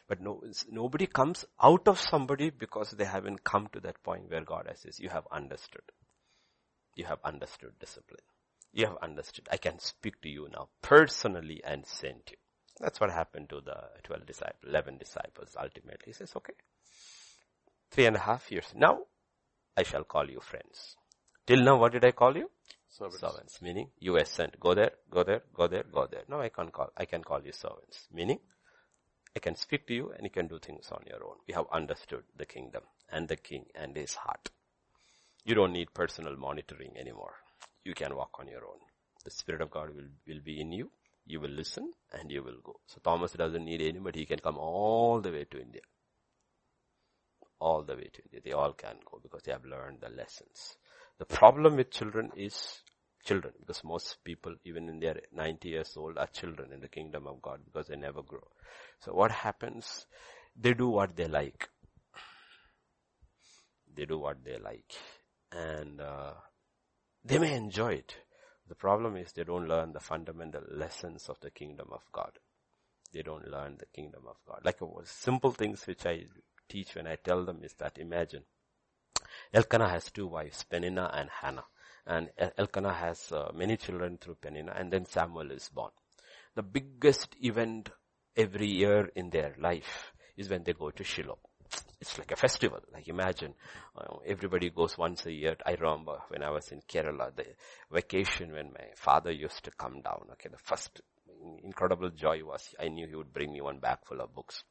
But no, nobody comes out of somebody because they haven't come to that point where God says, you have understood. You have understood discipline. You have understood. I can speak to you now personally and send you. That's what happened to the 12 disciples, 11 disciples ultimately. He says, okay, three and a half years. Now, I shall call you friends. Till now, what did I call you? Servants. Servants. Meaning, you are sent. Go there, go there, go there, go there. Now I can call, I can call you servants. Meaning, I can speak to you and you can do things on your own. We have understood the kingdom and the king and his heart. You don't need personal monitoring anymore. You can walk on your own. The Spirit of God will, will be in you. You will listen and you will go. So Thomas doesn't need anybody. He can come all the way to India. All the way to India. They all can go because they have learned the lessons. The problem with children is children because most people even in their 90 years old are children in the kingdom of God because they never grow. So what happens? They do what they like. They do what they like. And uh, they may enjoy it. The problem is they don't learn the fundamental lessons of the kingdom of God. They don't learn the kingdom of God. Like simple things which I teach when I tell them is that imagine Elkanah has two wives, Penina and Hannah. And Elkanah has uh, many children through Penina and then Samuel is born. The biggest event every year in their life is when they go to Shiloh. It's like a festival. Like imagine, uh, everybody goes once a year. I remember when I was in Kerala, the vacation when my father used to come down. Okay, the first incredible joy was I knew he would bring me one bag full of books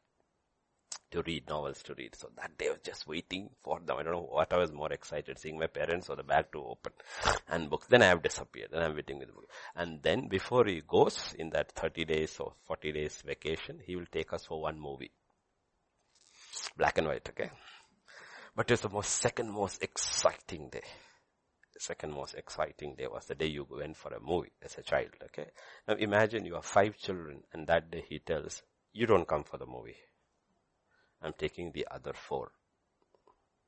to read, novels to read. So that day I was just waiting for them. I don't know what I was more excited, seeing my parents or the bag to open and books. Then I have disappeared and I'm waiting with the book. And then before he goes in that 30 days or 40 days vacation, he will take us for one movie. Black and white, okay? But it's the most second most exciting day. The second most exciting day was the day you went for a movie as a child, okay? Now imagine you have five children and that day he tells, you don't come for the movie. I'm taking the other four.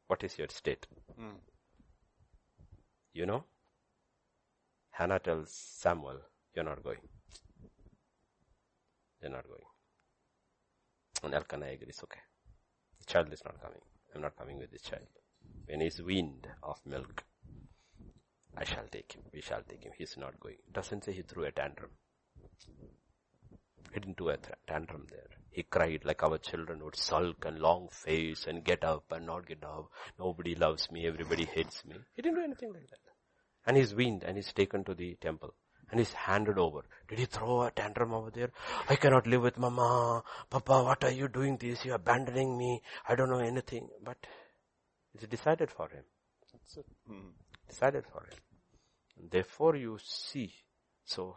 What is your state? Mm. You know? Hannah tells Samuel, you're not going. They're not going. And Elkanah agrees, okay. Child is not coming. I'm not coming with this child. When he's weaned of milk, I shall take him. We shall take him. He's not going. Doesn't say he threw a tantrum. He didn't do a tantrum there. He cried like our children would sulk and long face and get up and not get up. Nobody loves me. Everybody hates me. He didn't do anything like that. And he's weaned and he's taken to the temple and he's handed over. Did he throw a tantrum over there? I cannot live with mama. Papa, what are you doing this? You're abandoning me. I don't know anything. But it's decided for him. That's it. Mm. Decided for him. And therefore you see. So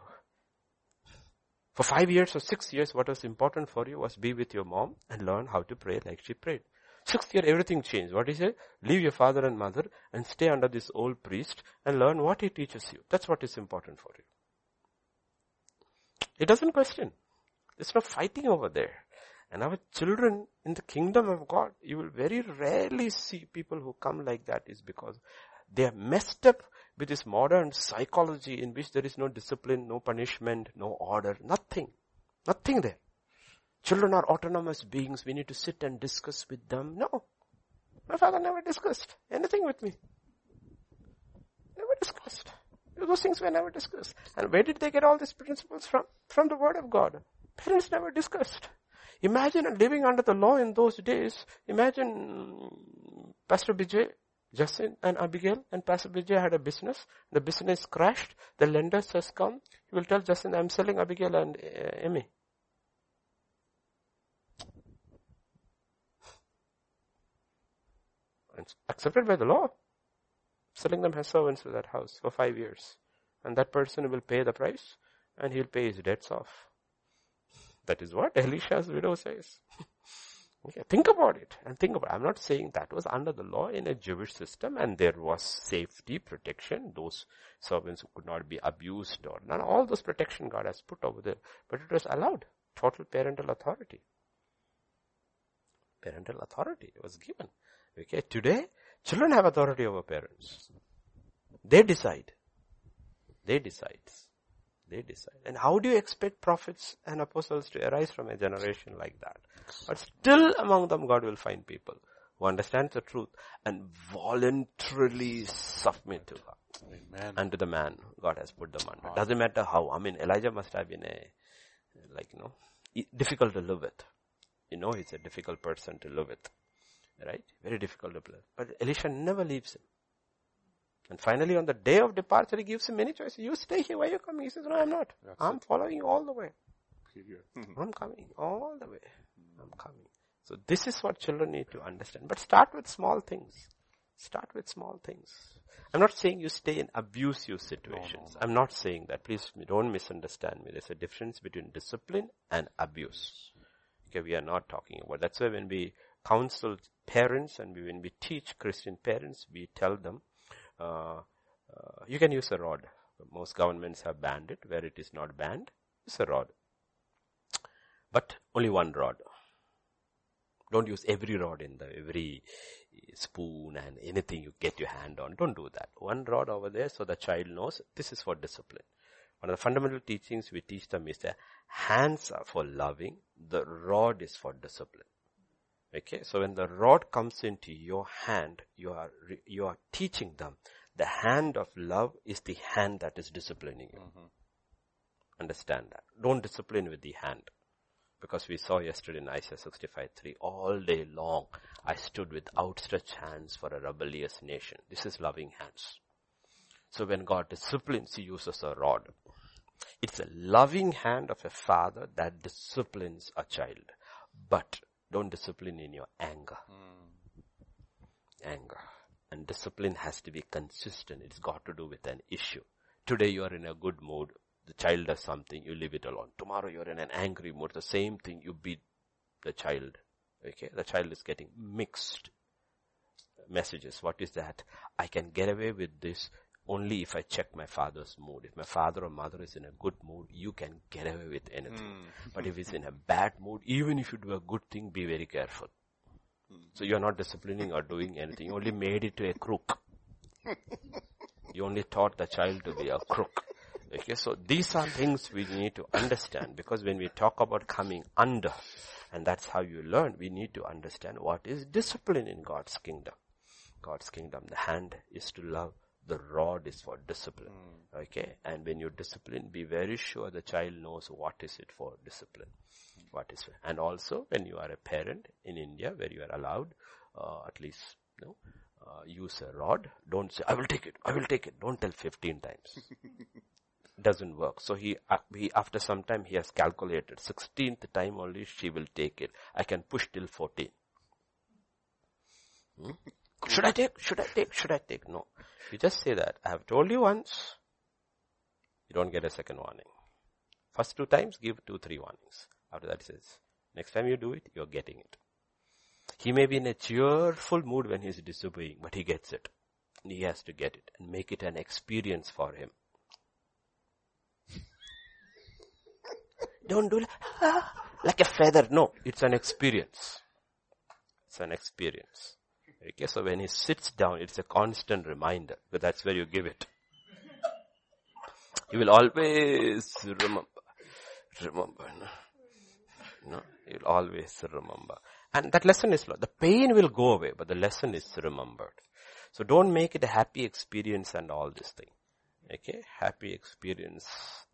for five years or six years, what was important for you was be with your mom and learn how to pray like she prayed. Sixth year, everything changed. What he said? Leave your father and mother and stay under this old priest and learn what he teaches you. That's what is important for you. It doesn't question. It's not fighting over there. And our children in the kingdom of God, you will very rarely see people who come like that is because they are messed up with this modern psychology in which there is no discipline, no punishment, no order, nothing. Nothing there. Children are autonomous beings. We need to sit and discuss with them. No. My father never discussed anything with me. Never discussed. Those things were never discussed. And where did they get all these principles from? From the word of God. Parents never discussed. Imagine living under the law in those days. Imagine Pastor Vijay, Justin and Abigail and Pastor Vijay had a business. The business crashed. The lenders has come. He will tell Justin, I'm selling Abigail and uh, Emmy. It's accepted by the law. Selling them as servants to that house for five years. And that person will pay the price and he'll pay his debts off. That is what Elisha's widow says. okay, think about it and think about it. I'm not saying that was under the law in a Jewish system and there was safety, protection. Those servants who could not be abused or none. All those protection God has put over there. But it was allowed. Total parental authority. Parental authority was given. Okay, today, children have authority over parents. They decide. They decide. They decide. And how do you expect prophets and apostles to arise from a generation like that? But still among them God will find people who understand the truth and voluntarily submit to God. Amen. And to the man God has put them under. Doesn't matter how. I mean, Elijah must have been a, like, you know, difficult to live with. You know, he's a difficult person to live with. Right? Very difficult to live. But Elisha never leaves him. And finally on the day of departure, he gives him many choices. You stay here, why are you coming? He says, no, I'm not. That's I'm it. following you all the way. I'm coming all the way. I'm coming. So this is what children need to understand. But start with small things. Start with small things. I'm not saying you stay in abusive situations. No, no, no. I'm not saying that. Please don't misunderstand me. There's a difference between discipline and abuse. Okay, we are not talking about. That's why when we counsel parents and when we teach Christian parents, we tell them uh, uh, you can use a rod. Most governments have banned it. Where it is not banned, use a rod. But only one rod. Don't use every rod in the, every spoon and anything you get your hand on. Don't do that. One rod over there so the child knows this is for discipline. One of the fundamental teachings we teach them is that hands are for loving, the rod is for discipline. Okay, so when the rod comes into your hand, you are, you are teaching them the hand of love is the hand that is disciplining you. Mm-hmm. Understand that. Don't discipline with the hand. Because we saw yesterday in Isaiah 65:3, all day long I stood with outstretched hands for a rebellious nation. This is loving hands. So when God disciplines, He uses a rod. It's a loving hand of a father that disciplines a child. But don't discipline in your anger. Mm. Anger. And discipline has to be consistent. It's got to do with an issue. Today you are in a good mood. The child does something, you leave it alone. Tomorrow you're in an angry mood. The same thing, you beat the child. Okay, the child is getting mixed messages. What is that? I can get away with this only if I check my father's mood. If my father or mother is in a good mood, you can get away with anything. Mm. But if he's in a bad mood, even if you do a good thing, be very careful. Mm. So you're not disciplining or doing anything. You only made it to a crook. you only taught the child to be a crook. Okay, so these are things we need to understand because when we talk about coming under, and that's how you learn, we need to understand what is discipline in God's kingdom. God's kingdom, the hand is to love the rod is for discipline. Mm. Okay. And when you discipline, be very sure the child knows what is it for discipline. Mm. What is, and also when you are a parent in India where you are allowed, uh, at least, you know, uh, use a rod. Don't say, I will take it, I will take it. Don't tell 15 times. Doesn't work. So he, uh, he, after some time he has calculated 16th time only she will take it. I can push till 14. Hmm? Should I take? Should I take? Should I take? No. You just say that. I have told you once. You don't get a second warning. First two times, give two, three warnings. After that, says, next time you do it, you're getting it. He may be in a cheerful mood when he's disobeying, but he gets it. And he has to get it and make it an experience for him. Don't do ah, like a feather. No, it's an experience. It's an experience. Okay, so when he sits down, it's a constant reminder, that's where you give it. You will always remember. Remember, no? no? Will always remember. And that lesson is, the pain will go away, but the lesson is remembered. So don't make it a happy experience and all this thing. Okay, happy experience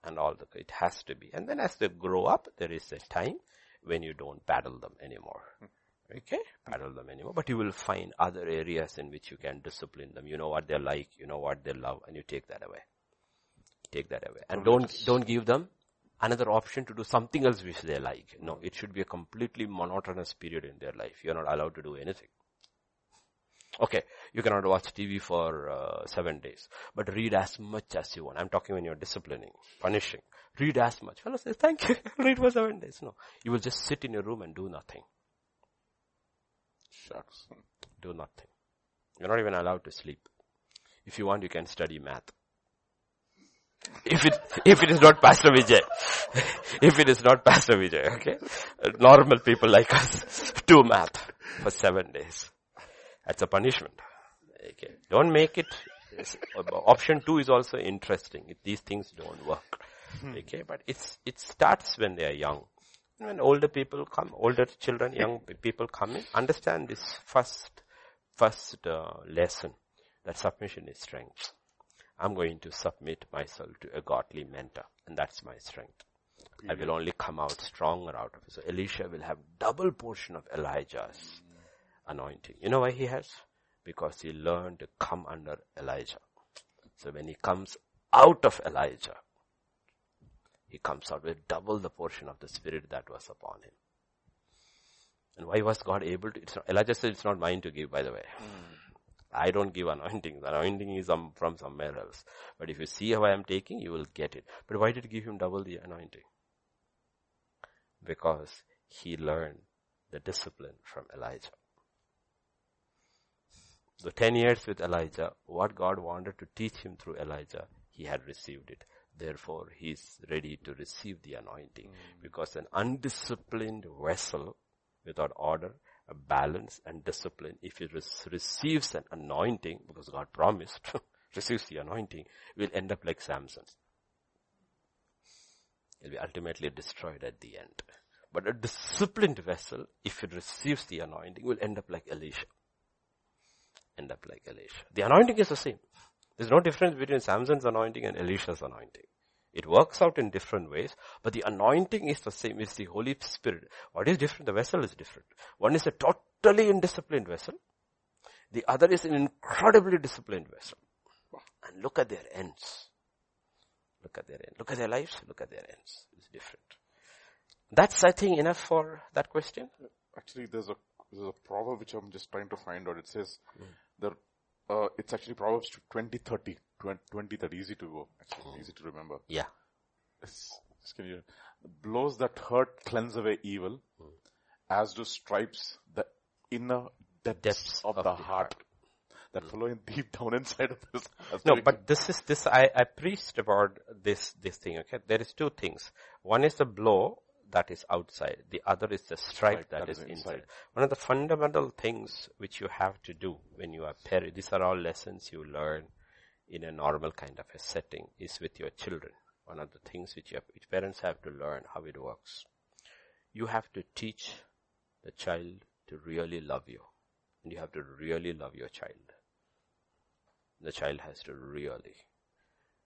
and all the, it has to be. And then as they grow up, there is a time when you don't paddle them anymore. Okay, paddle them anymore, but you will find other areas in which you can discipline them. You know what they like, you know what they love, and you take that away. Take that away. And don't, don't give them another option to do something else which they like. No, it should be a completely monotonous period in their life. You're not allowed to do anything. Okay, you cannot watch TV for uh, seven days, but read as much as you want. I'm talking when you're disciplining, punishing. Read as much. Fellow says, thank you. read for seven days. No, you will just sit in your room and do nothing. Shucks. Do nothing. You're not even allowed to sleep. If you want, you can study math. If it, if it is not Pastor Vijay. if it is not Pastor Vijay, okay? Normal people like us do math for seven days. That's a punishment. Okay. Don't make it, uh, option two is also interesting if these things don't work. Hmm. Okay. But it's, it starts when they are young. When older people come, older children, young people come in, understand this first, first uh, lesson that submission is strength. I'm going to submit myself to a godly mentor and that's my strength. I will only come out stronger out of it. So Elisha will have double portion of Elijah's anointing. You know why he has? Because he learned to come under Elijah. So when he comes out of Elijah, he comes out with double the portion of the spirit that was upon him. And why was God able to? Not, Elijah said, it's not mine to give, by the way. Mm. I don't give anointing. The anointing is from somewhere else. But if you see how I am taking, you will get it. But why did he give him double the anointing? Because he learned the discipline from Elijah. The 10 years with Elijah, what God wanted to teach him through Elijah, he had received it. Therefore, he is ready to receive the anointing. Mm. Because an undisciplined vessel without order, a balance and discipline, if he receives an anointing, because God promised, receives the anointing, will end up like Samson. He'll be ultimately destroyed at the end. But a disciplined vessel, if it receives the anointing, will end up like Elisha end up like Elisha. The anointing is the same. There's no difference between Samson's anointing and Elisha's anointing. It works out in different ways, but the anointing is the same. It's the Holy Spirit. What is different? The vessel is different. One is a totally indisciplined vessel. The other is an incredibly disciplined vessel. And look at their ends. Look at their ends. Look at their lives. Look at their ends. It's different. That's, I think, enough for that question. Actually, there's a there's a proverb which I'm just trying to find out. It says, mm. the, uh, it's actually Proverbs 20, 30, 20, 20 30, easy to go, actually, mm. easy to remember. Yeah. It's, it's, can you, blows that hurt cleanse away evil, mm. as do stripes the inner depths, depths of, of, the, the heart. heart. That mm. following deep down inside of this. No, but this is, this, I, I preached about this, this thing, okay? There is two things. One is the blow that is outside. The other is the stripe that, that is, is inside. inside. One of the fundamental things which you have to do when you are parent, these are all lessons you learn in a normal kind of a setting is with your children. One of the things which, have, which parents have to learn how it works. You have to teach the child to really love you. And you have to really love your child. The child has to really.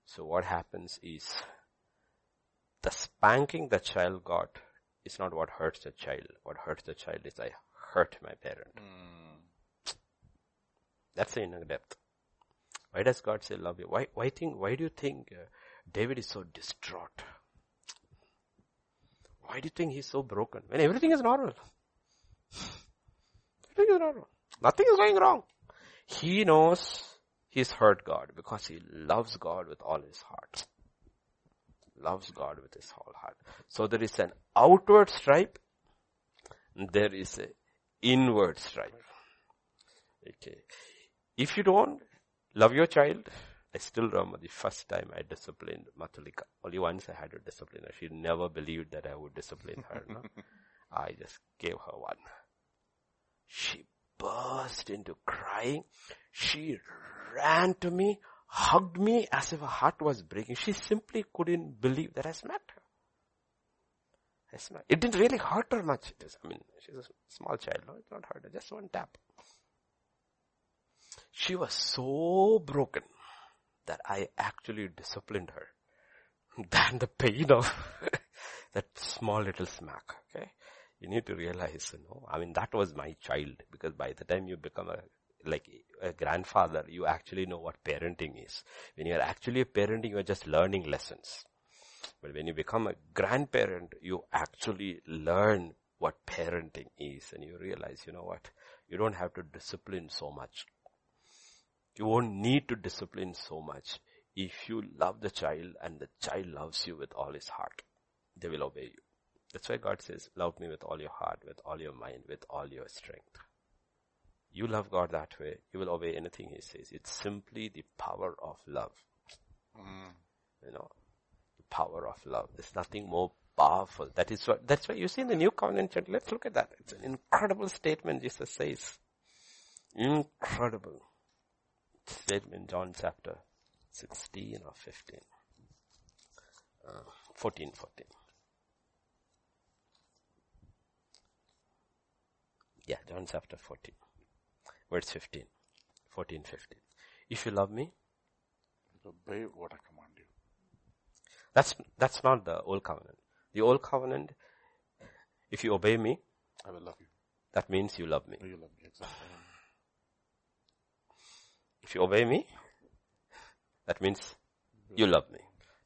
So what happens is the spanking the child got is not what hurts the child. What hurts the child is I hurt my parent. Mm. That's the inner depth. Why does God say love you? Why, why think, why do you think uh, David is so distraught? Why do you think he's so broken? When everything is normal. everything is normal. Nothing is going wrong. He knows he's hurt God because he loves God with all his heart loves God with his whole heart. So there is an outward stripe, there is a inward stripe. Okay. If you don't love your child, I still remember the first time I disciplined Matulika. Only once I had to discipline her. She never believed that I would discipline her. No? I just gave her one. She burst into crying. She ran to me, hugged me as if her heart was breaking. She simply couldn't believe that I smacked her. It's not, it didn't really hurt her much. It is, I mean, she's a small child, no, it's not hurt her, just one tap. She was so broken that I actually disciplined her than the pain of that small little smack, okay? You need to realize, you know, I mean, that was my child because by the time you become a, like a grandfather, you actually know what parenting is. When you're actually a parenting, you're just learning lessons. But when you become a grandparent, you actually learn what parenting is and you realize, you know what, you don't have to discipline so much. You won't need to discipline so much if you love the child and the child loves you with all his heart. They will obey you. That's why God says, love me with all your heart, with all your mind, with all your strength. You love God that way, you will obey anything He says. It's simply the power of love. Mm. You know, the power of love. There's nothing more powerful. That is what, that's why you see in the new covenant, let's look at that. It's an incredible statement Jesus says. Incredible statement, John chapter 16 or 15. Uh, 14, 14. Yeah, John chapter 14. Verse 15. 14, 15. If you love me, obey what I command you. That's, that's not the old covenant. The old covenant, if you obey me, I will love you. That means you love me. You love me, exactly. If you obey me, that means you love me.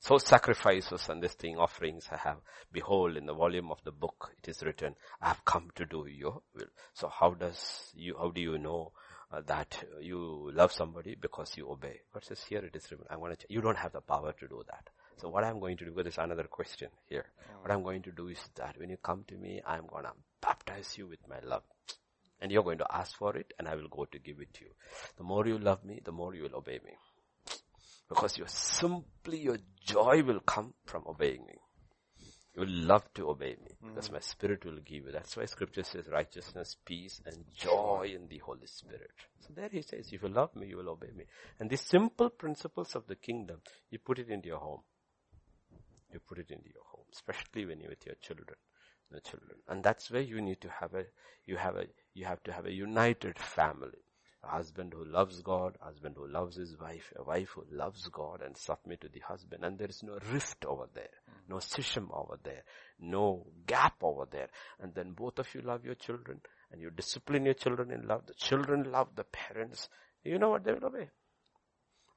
So sacrifices and this thing, offerings I have, behold in the volume of the book it is written, I have come to do your will. So how does you, how do you know uh, that you love somebody because you obey? Says here it is written, I'm going to, you don't have the power to do that. So what I'm going to do, because there's another question here. What I'm going to do is that when you come to me, I'm gonna baptize you with my love. And you're going to ask for it and I will go to give it to you. The more you love me, the more you will obey me. Because you simply, your joy will come from obeying me. You will love to obey me hmm. because my spirit will give you. That's why scripture says righteousness, peace and joy in the Holy Spirit. So there he says, if you love me, you will obey me. And these simple principles of the kingdom, you put it into your home you put it into your home, especially when you're with your children, the children. And that's where you need to have a, you have a, you have to have a united family. A husband who loves God, husband who loves his wife, a wife who loves God and submit to the husband. And there is no rift over there, no schism over there, no gap over there. And then both of you love your children and you discipline your children in love. The children love the parents. You know what they will obey.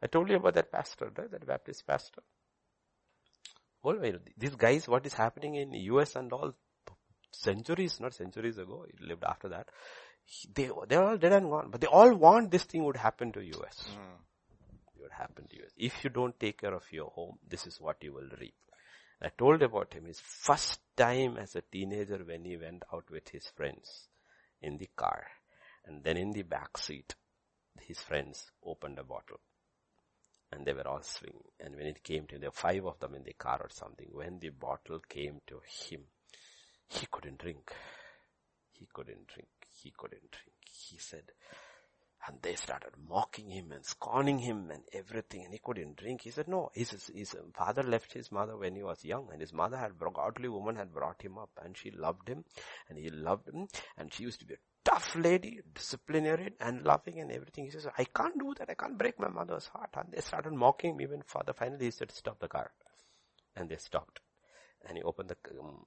I told you about that pastor, right? That Baptist pastor these guys, what is happening in US and all centuries, not centuries ago, it lived after that. They, they're all dead and gone, but they all want this thing would happen to US. Mm. It would happen to US. If you don't take care of your home, this is what you will reap. I told about him his first time as a teenager when he went out with his friends in the car and then in the back seat, his friends opened a bottle and they were all swinging. And when it came to, there were five of them in the car or something. When the bottle came to him, he couldn't drink. He couldn't drink. He couldn't drink. He said, and they started mocking him and scorning him and everything and he couldn't drink. He said, no, his, his father left his mother when he was young and his mother had, godly woman had brought him up and she loved him and he loved him and she used to be a tough lady, disciplinarian and loving and everything. He says, I can't do that. I can't break my mother's heart. And they started mocking me when father finally he said, stop the car. And they stopped. And he opened the um,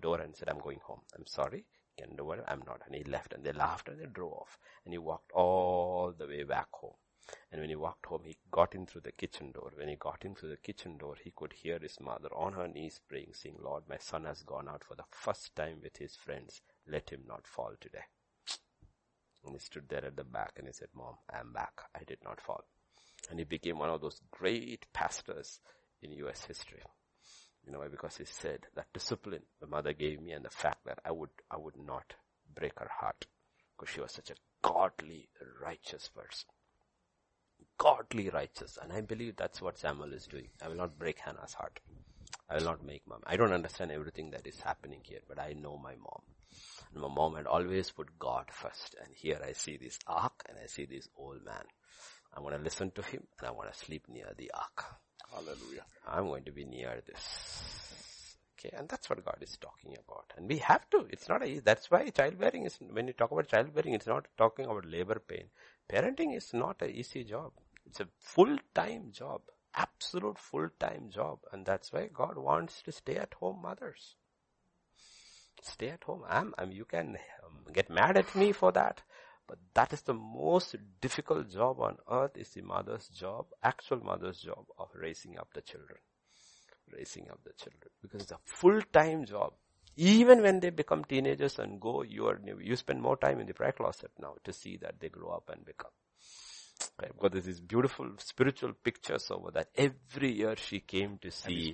door and said, I'm going home. I'm sorry. Can do what I'm not. And he left and they laughed and they drove off. And he walked all the way back home. And when he walked home, he got in through the kitchen door. When he got in through the kitchen door, he could hear his mother on her knees praying, saying, Lord, my son has gone out for the first time with his friends let him not fall today. And he stood there at the back and he said, Mom, I am back. I did not fall. And he became one of those great pastors in US history. You know why? Because he said that discipline the mother gave me and the fact that I would, I would not break her heart because she was such a godly, righteous person. Godly righteous. And I believe that's what Samuel is doing. I will not break Hannah's heart. I will not make mom. I don't understand everything that is happening here, but I know my mom. And my mom had always put God first. And here I see this ark and I see this old man. I want to listen to him and I want to sleep near the ark. Hallelujah. I'm going to be near this. Okay, and that's what God is talking about. And we have to. It's not a, that's why childbearing is, when you talk about childbearing, it's not talking about labor pain. Parenting is not an easy job. It's a full-time job. Absolute full-time job. And that's why God wants to stay at home mothers. Stay at home. I'm, I'm you can um, get mad at me for that. But that is the most difficult job on earth is the mother's job, actual mother's job of raising up the children. Raising up the children. Because it's a full-time job. Even when they become teenagers and go, you are, you spend more time in the prayer closet now to see that they grow up and become. I've got these beautiful spiritual pictures over that. Every year she came to see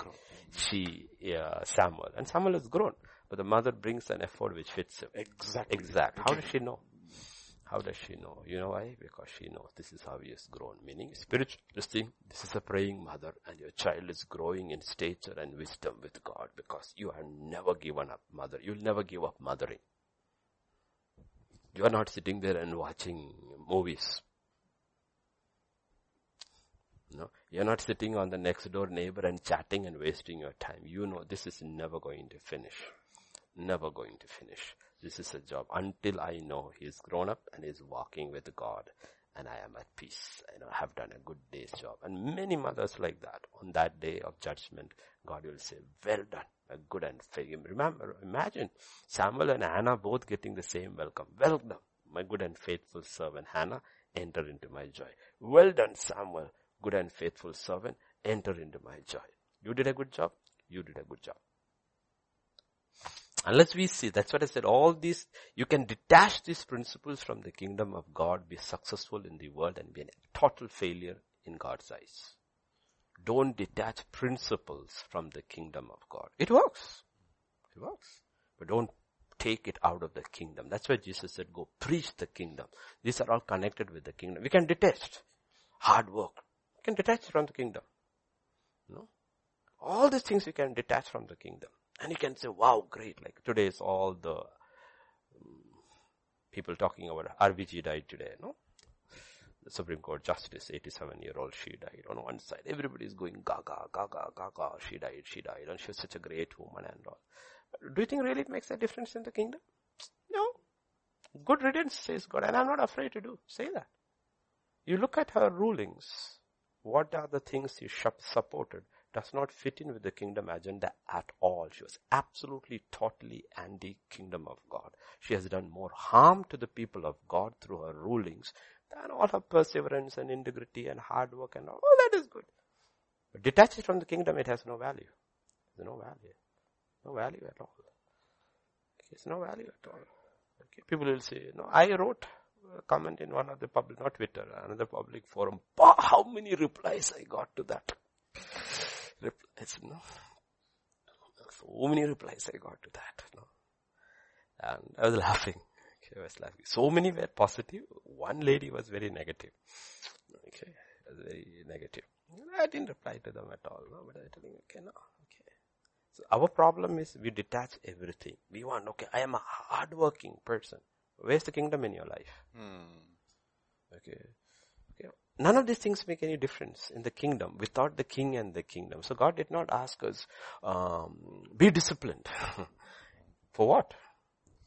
she, yeah, Samuel. And Samuel has grown. But the mother brings an effort which fits him. Exactly. Exact. How does she know? How does she know? You know why? Because she knows this is how he has grown. Meaning spiritual, this thing, this is a praying mother and your child is growing in stature and wisdom with God because you have never given up mother. You'll never give up mothering. You are not sitting there and watching movies. No, you're not sitting on the next door neighbor and chatting and wasting your time. You know this is never going to finish. Never going to finish. This is a job until I know he's grown up and is walking with God and I am at peace. Know I have done a good day's job. And many mothers like that. On that day of judgment, God will say, well done, a good and faithful. Remember, imagine Samuel and Hannah both getting the same welcome. Well done, my good and faithful servant Hannah, enter into my joy. Well done, Samuel, good and faithful servant, enter into my joy. You did a good job. You did a good job. Unless we see, that's what I said, all these, you can detach these principles from the kingdom of God, be successful in the world and be a total failure in God's eyes. Don't detach principles from the kingdom of God. It works. It works. But don't take it out of the kingdom. That's why Jesus said, go preach the kingdom. These are all connected with the kingdom. We can detach hard work. We can detach from the kingdom. No? All these things we can detach from the kingdom. And you can say, wow, great. Like today is all the um, people talking about RBG died today, no? The Supreme Court Justice, 87 year old, she died on one side. Everybody is going gaga, gaga, gaga, she died, she died, and she was such a great woman and all. Do you think really it makes a difference in the kingdom? No. Good riddance, says God, and I'm not afraid to do. Say that. You look at her rulings. What are the things she supported? Does not fit in with the kingdom agenda at all. She was absolutely, totally anti-kingdom of God. She has done more harm to the people of God through her rulings than all her perseverance and integrity and hard work and all. All that is good. But detached from the kingdom, it has no value. There's no value. No value at all. It's no value at all. Okay. People will say, no, I wrote a comment in one of the public, not Twitter, another public forum. How many replies I got to that? Know. So many replies I got to that, know. And I was laughing. Okay, I was laughing. So many were positive. One lady was very negative. Okay, was very negative. I didn't reply to them at all, no, but I was telling, you, okay, no, okay. So our problem is we detach everything. We want, okay, I am a hardworking person. Where's the kingdom in your life? Hmm. Okay. None of these things make any difference in the kingdom without the king and the kingdom. So God did not ask us, um, be disciplined. For what?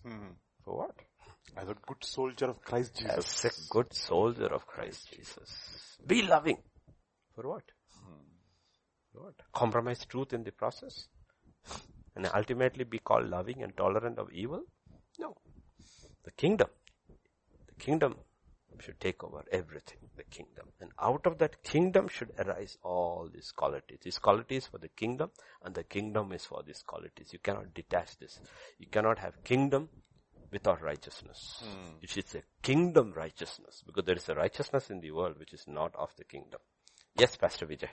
Hmm. For what? As a good soldier of Christ Jesus. As a good soldier of Christ Jesus. Be loving. For what? Hmm. For what? Compromise truth in the process? And ultimately be called loving and tolerant of evil? No. The kingdom. The kingdom should take over everything, the kingdom. And out of that kingdom should arise all these qualities. These qualities for the kingdom and the kingdom is for these qualities. You cannot detach this. You cannot have kingdom without righteousness. Hmm. It is a kingdom righteousness because there is a righteousness in the world which is not of the kingdom. Yes, Pastor Vijay.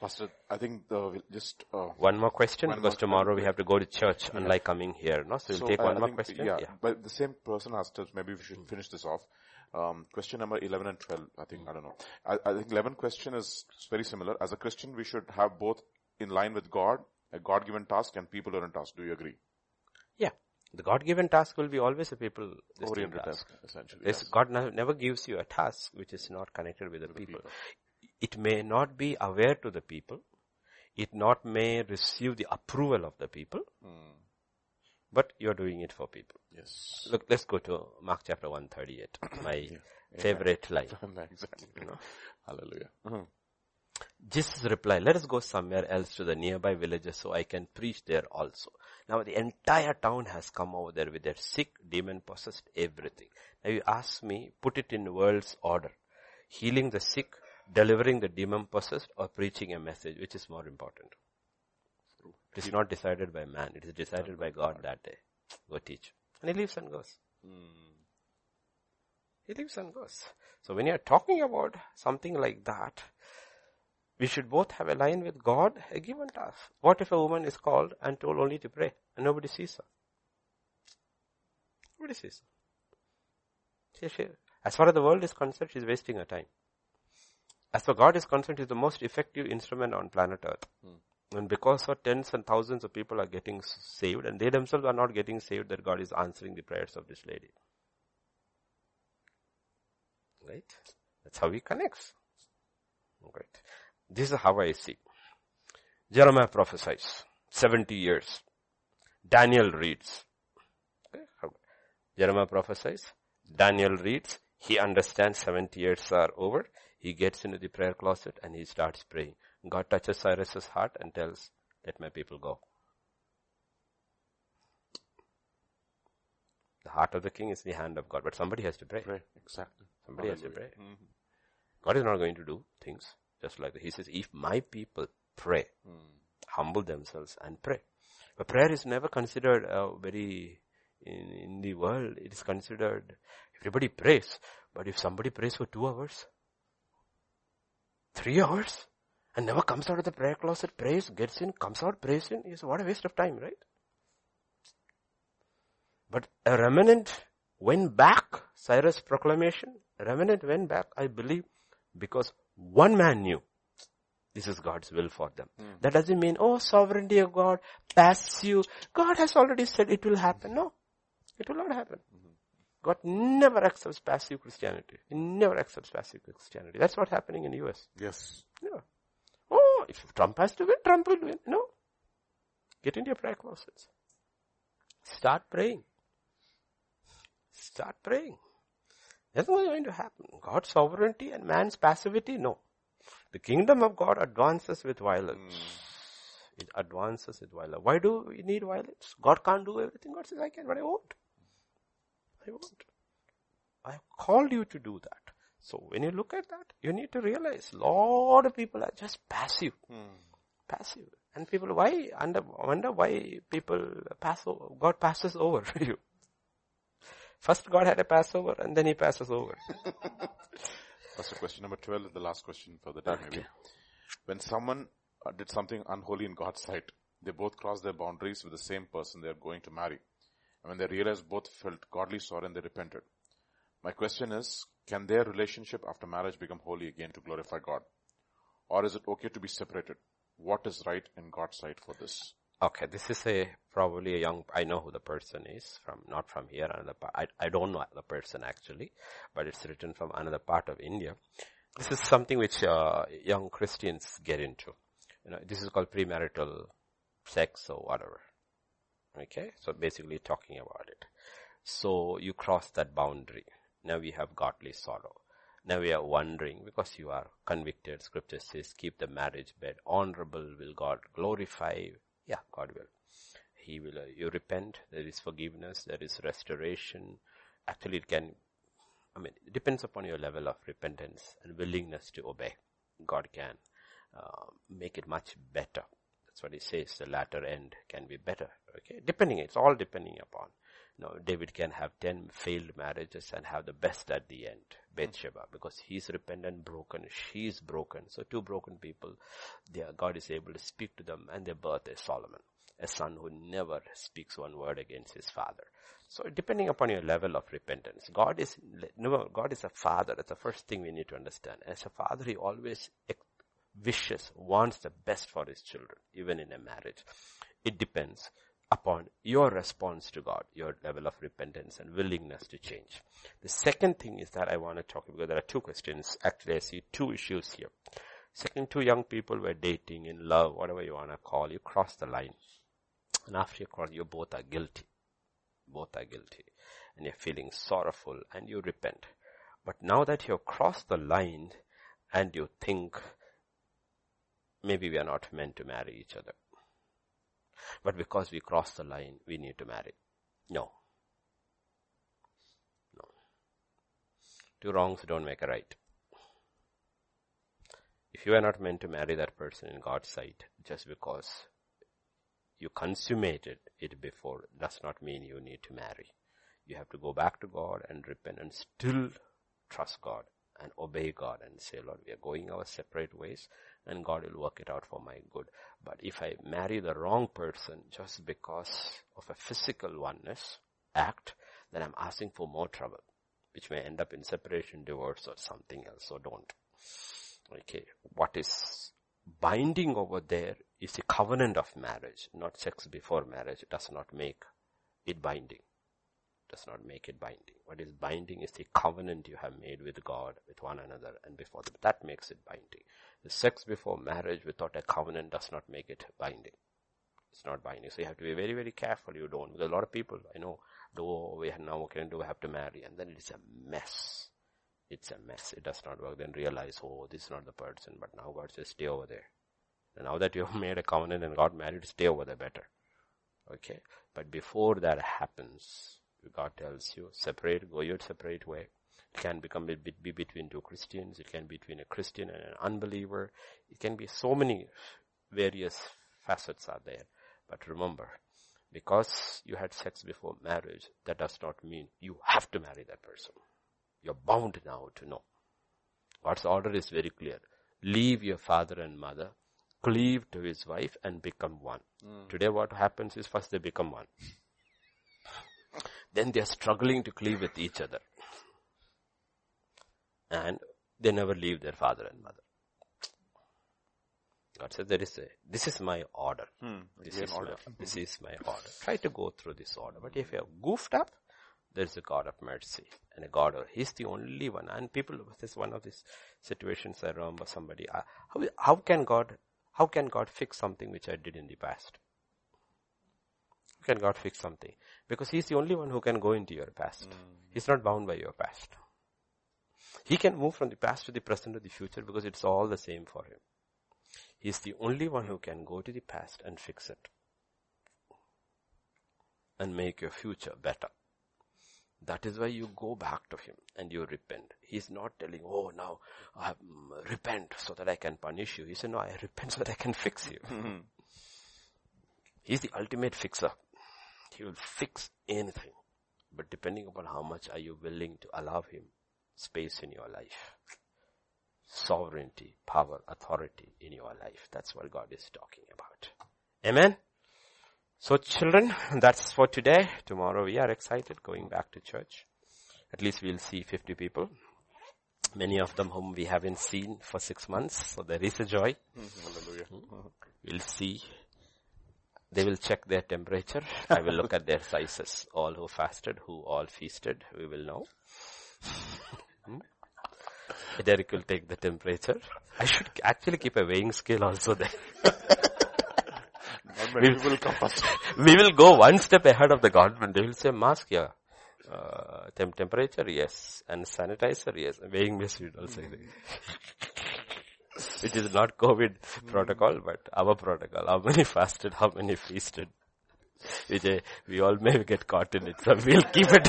Pastor, I think the, just uh, one more question one because more tomorrow we have to go to church, yeah. unlike coming here. No, so we'll take one I more think, question. Yeah, yeah, but the same person asked us. Maybe we should finish this off. Um, question number 11 and 12, I think, I don't know. I, I think 11 question is very similar. As a Christian, we should have both in line with God, a God-given task and people-oriented task. Do you agree? Yeah. The God-given task will be always a people-oriented task. task. essentially. Yes. God never gives you a task which is not connected with the, with people. the people. It may not be aware to the people. it not may receive the approval of the people, but you're doing it for people. Yes. Look, let's go to Mark chapter 138, my favorite line. exactly. Hallelujah. Mhm. Jesus replied, let us go somewhere else to the nearby villages so I can preach there also. Now the entire town has come over there with their sick, demon possessed, everything. Now you ask me, put it in world's order. Healing the sick, delivering the demon possessed, or preaching a message, which is more important? It is not decided by man, it is decided by God that day. Go teach. And he leaves and goes. Hmm. He leaves and goes. So when you are talking about something like that, we should both have a line with God, a given task. What if a woman is called and told only to pray and nobody sees her? Nobody sees her. She, she, as far as the world is concerned, she's wasting her time. As far God is concerned, she's the most effective instrument on planet earth. Hmm. And because of tens and thousands of people are getting saved and they themselves are not getting saved, that God is answering the prayers of this lady. Right? That's how he connects. Right. This is how I see. Jeremiah prophesies. 70 years. Daniel reads. Jeremiah prophesies. Daniel reads. He understands 70 years are over. He gets into the prayer closet and he starts praying. God touches Cyrus's heart and tells, let my people go. The heart of the king is the hand of God, but somebody has to pray. Pray. Exactly. Somebody has to pray. Mhm. God is not going to do things just like that. He says, if my people pray, humble themselves and pray. But prayer is never considered uh, very, in, in the world, it is considered, everybody prays. But if somebody prays for two hours, three hours, and never comes out of the prayer closet, prays, gets in, comes out, prays in, is what a waste of time, right? But a remnant went back, Cyrus proclamation, a remnant went back, I believe, because one man knew this is God's will for them. Hmm. That doesn't mean, oh, sovereignty of God, pass you. God has already said it will happen. No, it will not happen. Hmm. God never accepts passive Christianity. He never accepts passive Christianity. That's what's happening in the US. Yes. Yeah. If Trump has to win, Trump will win. No. Get into your prayer closets. Start praying. Start praying. Nothing is going to happen. God's sovereignty and man's passivity, no. The kingdom of God advances with violence. Hmm. It advances with violence. Why do we need violence? God can't do everything. God says, I can, but I won't. I won't. I have called you to do that. So when you look at that, you need to realize a lot of people are just passive. Passive. And people, why, under, wonder why people pass over, God passes over for you. First God had a Passover and then he passes over. That's the question number 12 is the last question for the day maybe. When someone uh, did something unholy in God's sight, they both crossed their boundaries with the same person they are going to marry. And when they realized both felt godly sorrow and they repented. My question is, can their relationship after marriage become holy again to glorify God? Or is it okay to be separated? What is right in God's sight for this? Okay, this is a probably a young. I know who the person is from, not from here. Another part. I I don't know the person actually, but it's written from another part of India. This is something which uh, young Christians get into. You know, this is called premarital sex or whatever. Okay, so basically talking about it. So you cross that boundary. Now we have godly sorrow. Now we are wondering because you are convicted. Scripture says, keep the marriage bed honorable. Will God glorify? Yeah, God will. He will, uh, you repent, there is forgiveness, there is restoration. Actually it can, I mean, it depends upon your level of repentance and willingness to obey. God can uh, make it much better. That's what he says, the latter end can be better. Okay, depending, it's all depending upon. David can have 10 failed marriages and have the best at the end, Bathsheba, because he's repentant, broken, she's broken. So two broken people, God is able to speak to them and their birth is Solomon, a son who never speaks one word against his father. So depending upon your level of repentance, God is, no, God is a father. That's the first thing we need to understand. As a father, he always wishes, wants the best for his children, even in a marriage. It depends upon your response to God, your level of repentance and willingness to change. The second thing is that I want to talk because there are two questions. Actually, I see two issues here. Second, two young people were dating, in love, whatever you want to call. You cross the line. And after you cross, you both are guilty. Both are guilty. And you're feeling sorrowful and you repent. But now that you've crossed the line and you think maybe we are not meant to marry each other. But because we crossed the line, we need to marry. No. No. Two wrongs don't make a right. If you are not meant to marry that person in God's sight, just because you consummated it before does not mean you need to marry. You have to go back to God and repent and still trust God and obey God and say, Lord, we are going our separate ways and God will work it out for my good. But if I marry the wrong person just because of a physical oneness act, then I'm asking for more trouble, which may end up in separation, divorce or something else. So don't. Okay. What is binding over there is the covenant of marriage, not sex before marriage. It does not make it binding does not make it binding. What is binding is the covenant you have made with God, with one another, and before them. That makes it binding. The sex before marriage without a covenant does not make it binding. It's not binding. So you have to be very, very careful you don't. Because a lot of people, I know, do, we have now, can do, have to marry. And then it's a mess. It's a mess. It does not work. Then realize, oh, this is not the person. But now God says, stay over there. And now that you have made a covenant and got married, stay over there better. Okay. But before that happens, God tells you, separate, go your separate way. It can become a bit be between two Christians. It can be between a Christian and an unbeliever. It can be so many various facets are there. But remember, because you had sex before marriage, that does not mean you have to marry that person. You're bound now to know. God's order is very clear. Leave your father and mother, cleave to his wife and become one. Mm. Today what happens is first they become one. Then they are struggling to cleave with each other. And they never leave their father and mother. God says there is a, this is my order. Hmm, this is order. My, this is my order. Try to go through this order. But if you have goofed up, there's a God of mercy and a God of, He's the only one. And people, this is one of these situations I remember somebody, uh, how, how can God, how can God fix something which I did in the past? Can God fix something? Because He's the only one who can go into your past. Mm. He's not bound by your past. He can move from the past to the present to the future because it's all the same for Him. He's the only one who can go to the past and fix it. And make your future better. That is why you go back to him and you repent. He's not telling, oh now I repent so that I can punish you. He said, no, I repent so that I can fix you. He's the ultimate fixer. He will fix anything. But depending upon how much are you willing to allow him space in your life. Sovereignty, power, authority in your life. That's what God is talking about. Amen. So children, that's for today. Tomorrow we are excited going back to church. At least we'll see 50 people. Many of them whom we haven't seen for six months. So there is a joy. Mm-hmm. We'll see they will check their temperature. I will look at their sizes. All who fasted, who all feasted, we will know. hmm? Derek will take the temperature. I should actually keep a weighing scale also there. we, will we will go one step ahead of the government. They will say mask, yeah. Uh, temp- temperature, yes. And sanitizer, yes. Weighing machine also. which is not COVID protocol, but our protocol. How many fasted, how many feasted. Which uh, we all may get caught in it, so we'll keep it.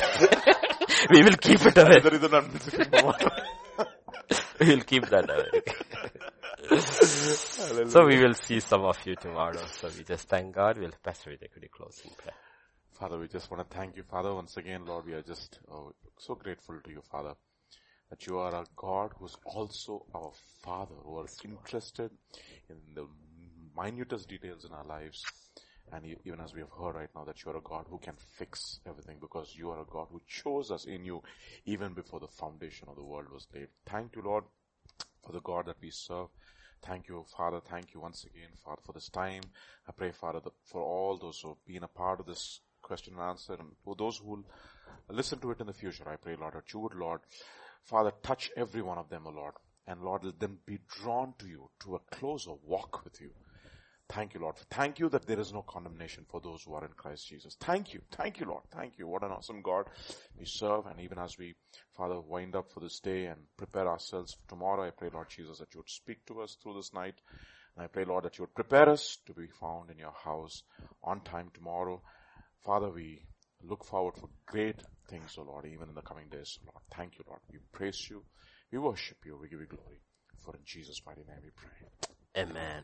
we will keep it away. we'll keep that away. so we will see some of you tomorrow. So we just thank God. We'll Pastor Vijay, could you close in prayer? Father, we just want to thank you, Father, once again, Lord. We are just oh, so grateful to you, Father that you are a God who's also our Father, who is interested in the minutest details in our lives. And even as we have heard right now that you are a God who can fix everything because you are a God who chose us in you even before the foundation of the world was laid. Thank you, Lord, for the God that we serve. Thank you, Father. Thank you once again, Father, for this time. I pray, Father, for all those who have been a part of this question and answer and for those who will listen to it in the future. I pray, Lord, that you would, Lord, Father, touch every one of them, O Lord. And Lord, let them be drawn to you, to a closer walk with you. Thank you, Lord. Thank you that there is no condemnation for those who are in Christ Jesus. Thank you. Thank you, Lord. Thank you. What an awesome God we serve. And even as we, Father, wind up for this day and prepare ourselves for tomorrow, I pray, Lord Jesus, that you would speak to us through this night. And I pray, Lord, that you would prepare us to be found in your house on time tomorrow. Father, we look forward for great things, O Lord, even in the coming days, Lord. Thank you, Lord. We praise you. We worship you. We give you glory. For in Jesus' mighty name we pray. Amen.